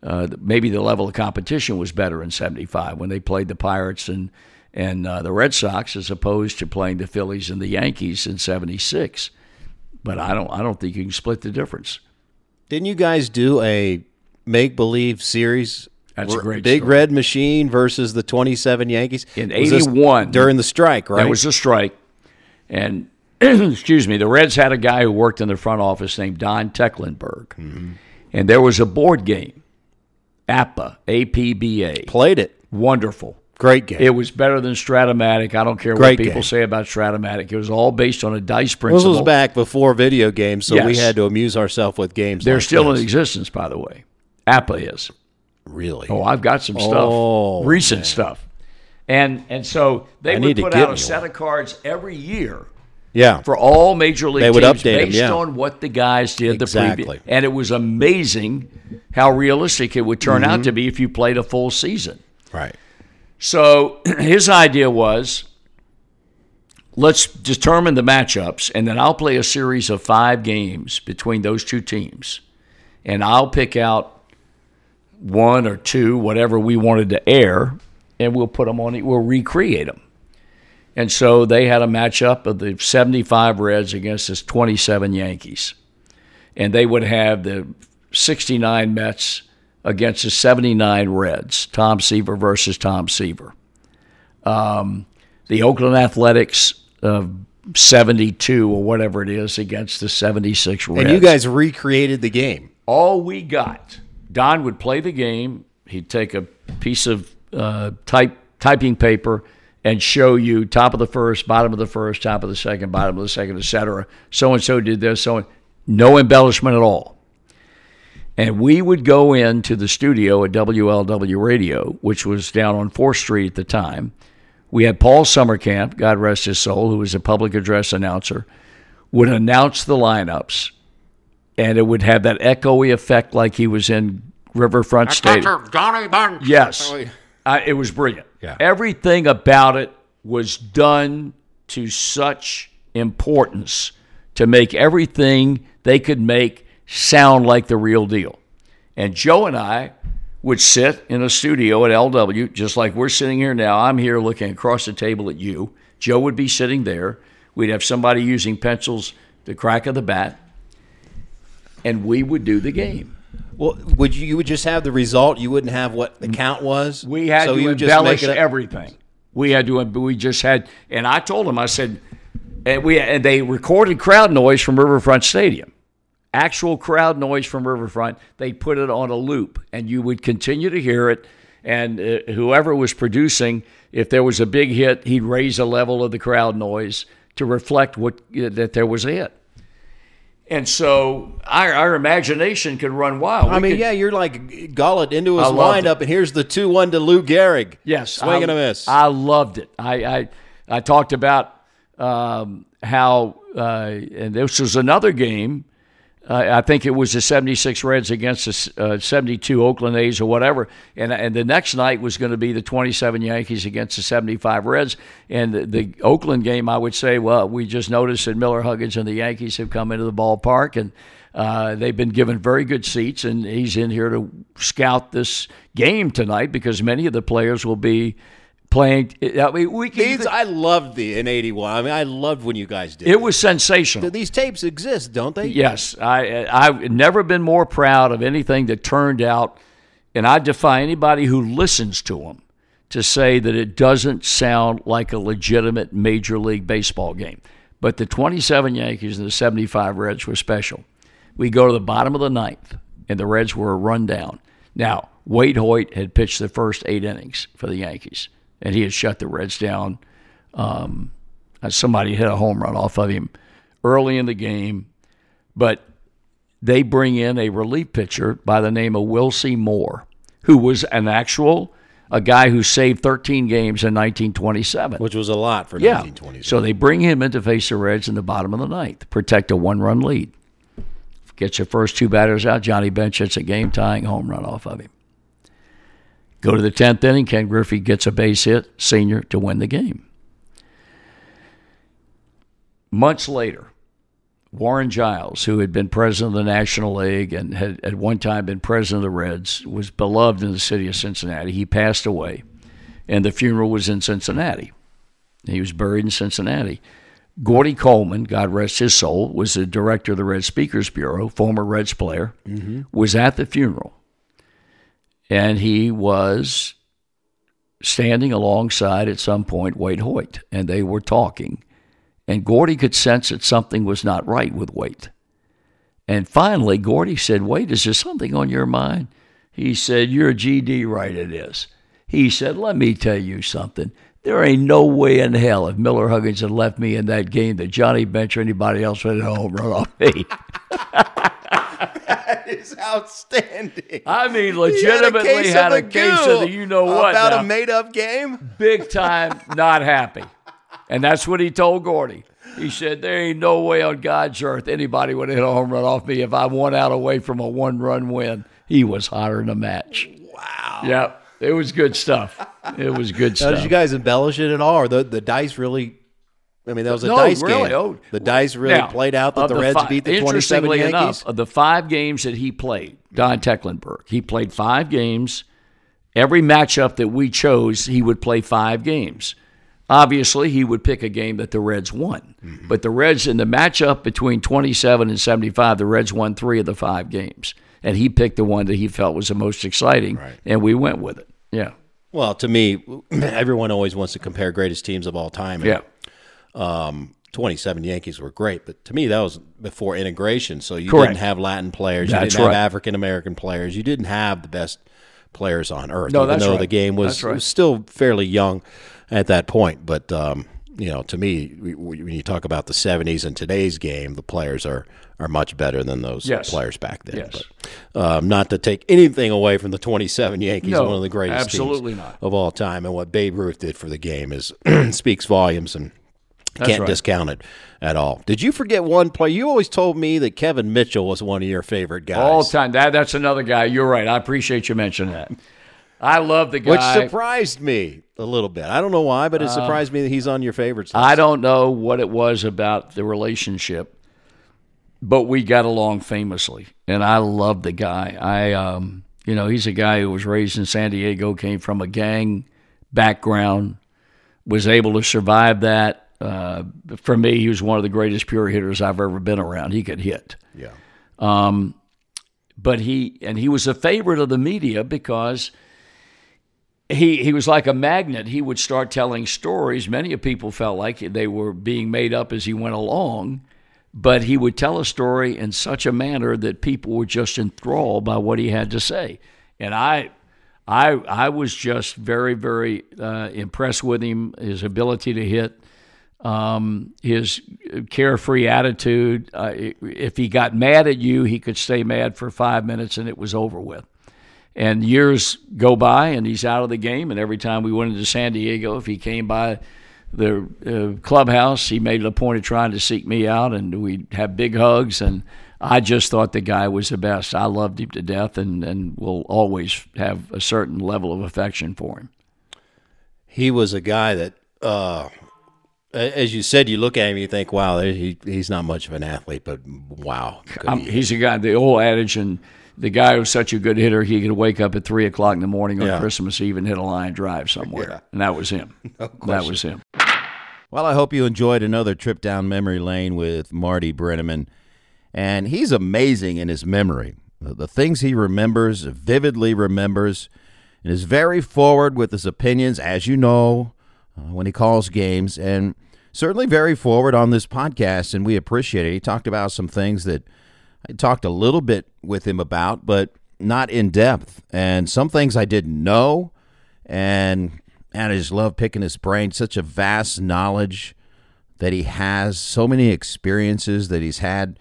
Speaker 3: Uh, maybe the level of competition was better in 75 when they played the Pirates and, and uh, the Red Sox as opposed to playing the Phillies and the Yankees in 76. But I don't, I don't think you can split the difference.
Speaker 2: Didn't you guys do a make believe series?
Speaker 3: That's a great
Speaker 2: Big
Speaker 3: story.
Speaker 2: Red Machine versus the 27 Yankees
Speaker 3: In
Speaker 2: Was
Speaker 3: 81.
Speaker 2: during the strike, right?
Speaker 3: That was a strike. And, excuse me, the Reds had a guy who worked in the front office named Don Tecklenburg.
Speaker 2: Mm-hmm.
Speaker 3: And there was a board game, APBA, A-P-B-A.
Speaker 2: played it.
Speaker 3: Wonderful.
Speaker 2: Great game.
Speaker 3: It was better than Stratomatic. I don't care
Speaker 2: Great
Speaker 3: what people
Speaker 2: game.
Speaker 3: say about Stratomatic. It was all based on a dice principle.
Speaker 2: this was back before video games, so we had to amuse ourselves with games.
Speaker 3: They're
Speaker 2: like
Speaker 3: still in existence, by the way. APBA is.
Speaker 2: Really.
Speaker 3: Oh, I've got some stuff,
Speaker 2: Oh,
Speaker 3: recent stuff. And and so they
Speaker 2: I
Speaker 3: would put out a set
Speaker 2: one.
Speaker 3: of cards every year
Speaker 2: yeah.
Speaker 3: for all major league
Speaker 2: They would
Speaker 3: teams
Speaker 2: update
Speaker 3: based
Speaker 2: yeah.
Speaker 3: on what the guys did the
Speaker 2: Exactly.
Speaker 3: previous. And it was amazing how realistic it would turn
Speaker 2: Mm-hmm.
Speaker 3: out to be if you played a full season.
Speaker 2: Right.
Speaker 3: So his idea was let's determine the matchups, and then I'll play a series of five games between those two teams. And I'll pick out one or two, whatever we wanted to air, and we'll put them on, we'll recreate them. And so they had a matchup of the 75 Reds against the 27 Yankees. And they would have the 69 Mets against the 79 Reds, Tom Seaver versus Tom Seaver. Um, the Oakland Athletics of 72 or whatever it is against the 76 Reds.
Speaker 2: And you guys recreated the game.
Speaker 3: all we got, Don would play the game. He'd take a piece of uh, type typing paper and show you top of the first, bottom of the first, top of the second, bottom of the second, etc. So and so did this. So no embellishment at all. And we would go into the studio at WLW Radio, which was down on 4th Street at the time. We had Paul Sommerkamp, God rest his soul, who was a public address announcer, would announce the lineups, and it would have that echoey effect like he was in Riverfront Stadium.
Speaker 12: Johnny Bench.
Speaker 3: Yes. Oh, I, it was brilliant.
Speaker 2: Yeah.
Speaker 3: Everything about it was done to such importance to make everything they could make sound like the real deal. And Joe and I would sit in a studio at LW, just like we're sitting here now. I'm here looking across the table at you. Joe would be sitting there. We'd have somebody using pencils, the crack of the bat, and we would do the game.
Speaker 2: Well, would you, you would just have the result? You wouldn't have what the count was.
Speaker 3: We had
Speaker 2: so
Speaker 3: to
Speaker 2: you would just
Speaker 3: embellish
Speaker 2: make it up-
Speaker 3: everything. We had to. We just had, and I told them, I said, and we and they recorded crowd noise from Riverfront Stadium, actual crowd noise from Riverfront. They put it on a loop, and you would continue to hear it. And uh, whoever was producing, if there was a big hit, he'd raise the level of the crowd noise to reflect what uh, that there was a hit. And so our, our imagination could run wild.
Speaker 2: I
Speaker 3: We
Speaker 2: mean,
Speaker 3: could-
Speaker 2: yeah, you're like Gullett into his windup, and here's the two-one to Lou Gehrig.
Speaker 3: Yes,
Speaker 2: swing
Speaker 3: I,
Speaker 2: and a miss.
Speaker 3: I loved it. I I, I talked about um, how, uh, and this was another game. I think it was the 76 Reds against the uh, 72 Oakland A's or whatever. And, and the next night was going to be the 27 Yankees against the 75 Reds. And the, the Oakland game, I would say, well, we just noticed that Miller Huggins and the Yankees have come into the ballpark and uh, they've been given very good seats. And he's in here to scout this game tonight because many of the players will be playing. I mean, we
Speaker 2: These I loved the in '81. I mean, I loved when you guys did.
Speaker 3: it It was sensational.
Speaker 2: These tapes exist, don't they?
Speaker 3: Yes, I I've never been more proud of anything that turned out, and I defy anybody who listens to them to say that it doesn't sound like a legitimate major league baseball game. But the 27 Yankees and the 75 Reds were special. We go to the bottom of the ninth, and the Reds were a rundown. Now Waite Hoyt had pitched the first eight innings for the Yankees, and he had shut the Reds down um, Uh, Somebody hit a home run off of him early in the game, but they bring in a relief pitcher by the name of Wilcy Moore, who was an actual a guy who saved 13 games in 1927.
Speaker 2: which was a lot for
Speaker 3: Yeah.
Speaker 2: 1920s.
Speaker 3: So they bring him in to face the Reds in the bottom of the ninth, protect a one run lead. Get your first two batters out. Johnny Bench hits a game tying home run off of him. Go to the 10th inning. Ken Griffey gets a base hit, senior, to win the game. Months later, Warren Giles, who had been president of the National League and had at one time been president of the Reds, was beloved in the city of Cincinnati. He passed away, and the funeral was in Cincinnati. He was buried in Cincinnati. Gordy Coleman, God rest his soul, was the director of the Red Speakers Bureau, former Reds player, mm-hmm. was at the funeral. And he was standing alongside at some point Waite Hoyt, and they were talking. And Gordy could sense that something was not right with Waite. And finally, Gordy said, Waite, is there something on your mind? He said, You're a GD, right? It is. He said, Let me tell you something. There ain't no way in hell if Miller Huggins had left me in that game that Johnny Bench or anybody else would have run off me.
Speaker 13: It's outstanding.
Speaker 3: I mean,
Speaker 13: He
Speaker 3: legitimately had a case of the you know what
Speaker 13: about
Speaker 3: now.
Speaker 13: a made-up game.
Speaker 3: big time not happy. And that's what he told Gordy. He said, There ain't no way on God's earth anybody would hit a home run off me if I won out away from a one run win. He was hotter than a match. Wow. Yep. It was good stuff. It was good
Speaker 2: Now,
Speaker 3: stuff.
Speaker 2: did you guys embellish it at all, or the the dice really? I mean, that was a
Speaker 3: No,
Speaker 2: dice
Speaker 3: really,
Speaker 2: game.
Speaker 3: oh.
Speaker 2: the dice really
Speaker 3: Now,
Speaker 2: played out that
Speaker 3: of
Speaker 2: the Reds
Speaker 3: fi-
Speaker 2: beat the twenty-seven Yankees.
Speaker 3: enough, of the five games that he played, Don Tecklenburg, he played five games. Every matchup that we chose, he would play five games. Obviously, he would pick a game that the Reds won.
Speaker 2: Mm-hmm.
Speaker 3: But the Reds, in the matchup between 27 and 75, the Reds won three of the five games. And he picked the one that he felt was the most exciting, and we went with it. Yeah.
Speaker 2: Well, to me, everyone always wants to compare greatest teams of all time. and,
Speaker 3: Yeah.
Speaker 2: Um, 27 Yankees were great, but to me, that was before integration. So you
Speaker 3: Correct.
Speaker 2: didn't have Latin players, you
Speaker 3: That's
Speaker 2: didn't have. African American players, you didn't have the best players on earth.
Speaker 3: No,
Speaker 2: even
Speaker 3: that's
Speaker 2: though
Speaker 3: right.
Speaker 2: the game was,
Speaker 3: right.
Speaker 2: was still fairly young at that point. But um, you know, to me, we- we- when you talk about the 70s and today's game, the players are are much better than those
Speaker 3: Yes.
Speaker 2: players back then.
Speaker 3: Yes.
Speaker 2: But um, not to take anything away from the 27 Yankees,
Speaker 3: No,
Speaker 2: one of the greatest
Speaker 3: absolutely
Speaker 2: teams
Speaker 3: not.
Speaker 2: of all time, and what Babe Ruth did for the game is speaks volumes and. Can't
Speaker 3: right.
Speaker 2: discount it at all. Did you forget one player? You always told me that Kevin Mitchell was one of your favorite guys.
Speaker 3: All time. That, that's another guy. You're right. I appreciate you mentioning that. I love the guy.
Speaker 2: which surprised me a little bit. I don't know why, but it surprised me that he's on your favorites. list.
Speaker 3: Uh, I don't know what it was about the relationship, but we got along famously, and I love the guy. I, um, you know, he's a guy who was raised in San Diego, came from a gang background, was able to survive that. Uh, for me, he was one of the greatest pure hitters I've ever been around. He could hit.
Speaker 2: Yeah.
Speaker 3: Um, but he and he was a favorite of the media because he he was like a magnet. He would start telling stories. Many of people felt like they were being made up as he went along, but he would tell a story in such a manner that people were just enthralled by what he had to say. And I I I was just very very uh, impressed with him, his ability to hit, um, his carefree attitude. Uh, if he got mad at you, he could stay mad for five minutes and it was over with. And years go by, and he's out of the game. And every time we went into San Diego, if he came by the uh, clubhouse, he made it a point of trying to seek me out, and we'd have big hugs. And I just thought the guy was the best. I loved him to death, and and will always have a certain level of affection for him.
Speaker 2: he was a guy that, uh, as you said, you look at him, you think, "Wow, he, he's not much of an athlete," but wow,
Speaker 3: Um, he's a guy. The old adage, and the guy was such a good hitter, he could wake up at three o'clock in the morning on
Speaker 2: Yeah.
Speaker 3: Christmas Eve and hit a line drive somewhere, and that was him. that was him.
Speaker 14: Well, I hope you enjoyed another trip down memory lane with Marty Brennaman. And he's amazing in his memory. The things he remembers, vividly remembers, and is very forward with his opinions, as you know, uh, when he calls games, and certainly very forward on this podcast, and we appreciate it. He talked about some things that I talked a little bit with him about, but not in depth, and some things I didn't know, and and I just love picking his brain. Such a vast knowledge
Speaker 2: that he has, so many experiences that he's had,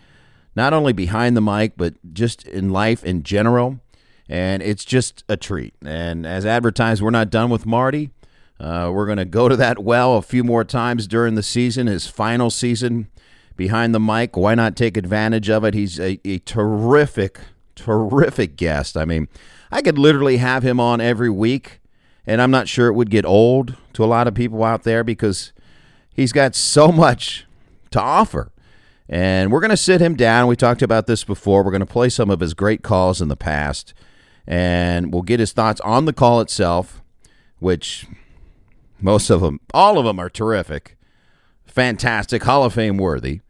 Speaker 2: not only behind the mic, but just in life in general. And it's just a treat. And as advertised, we're not done with Marty. Uh, we're going to go to that well a few more times during the season, his final season behind the mic. Why not take advantage of it? He's a, a terrific, terrific guest. I mean, I could literally have him on every week, and I'm not sure it would get old to a lot of people out there because he's got so much to offer. And we're going to sit him down. We talked about this before. We're going to play some of his great calls in the past, and we'll get his thoughts on the call itself, which most of them, all of them are terrific, fantastic, Hall of Fame worthy.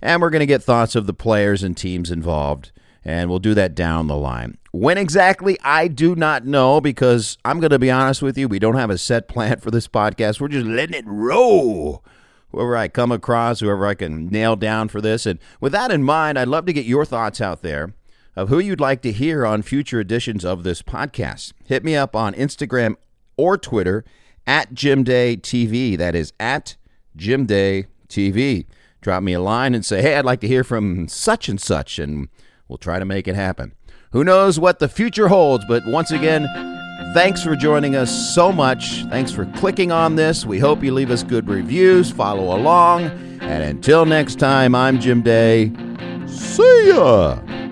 Speaker 2: And we're going to get thoughts of the players and teams involved, and we'll do that down the line. When exactly, I do not know because I'm going to be honest with you, we don't have a set plan for this podcast. We're just letting it roll. Whoever I come across, whoever I can nail down for this. And with that in mind, I'd love to get your thoughts out there of who you'd like to hear on future editions of this podcast. Hit me up on Instagram or Twitter at Jim Day TV. That is at Jim Day TV. Drop me a line and say, hey, I'd like to hear from such and such, and we'll try to make it happen. Who knows what the future holds, but once again, thanks for joining us so much. Thanks for clicking on this. We hope you leave us good reviews, follow along, and until next time, I'm Jim Day. See ya!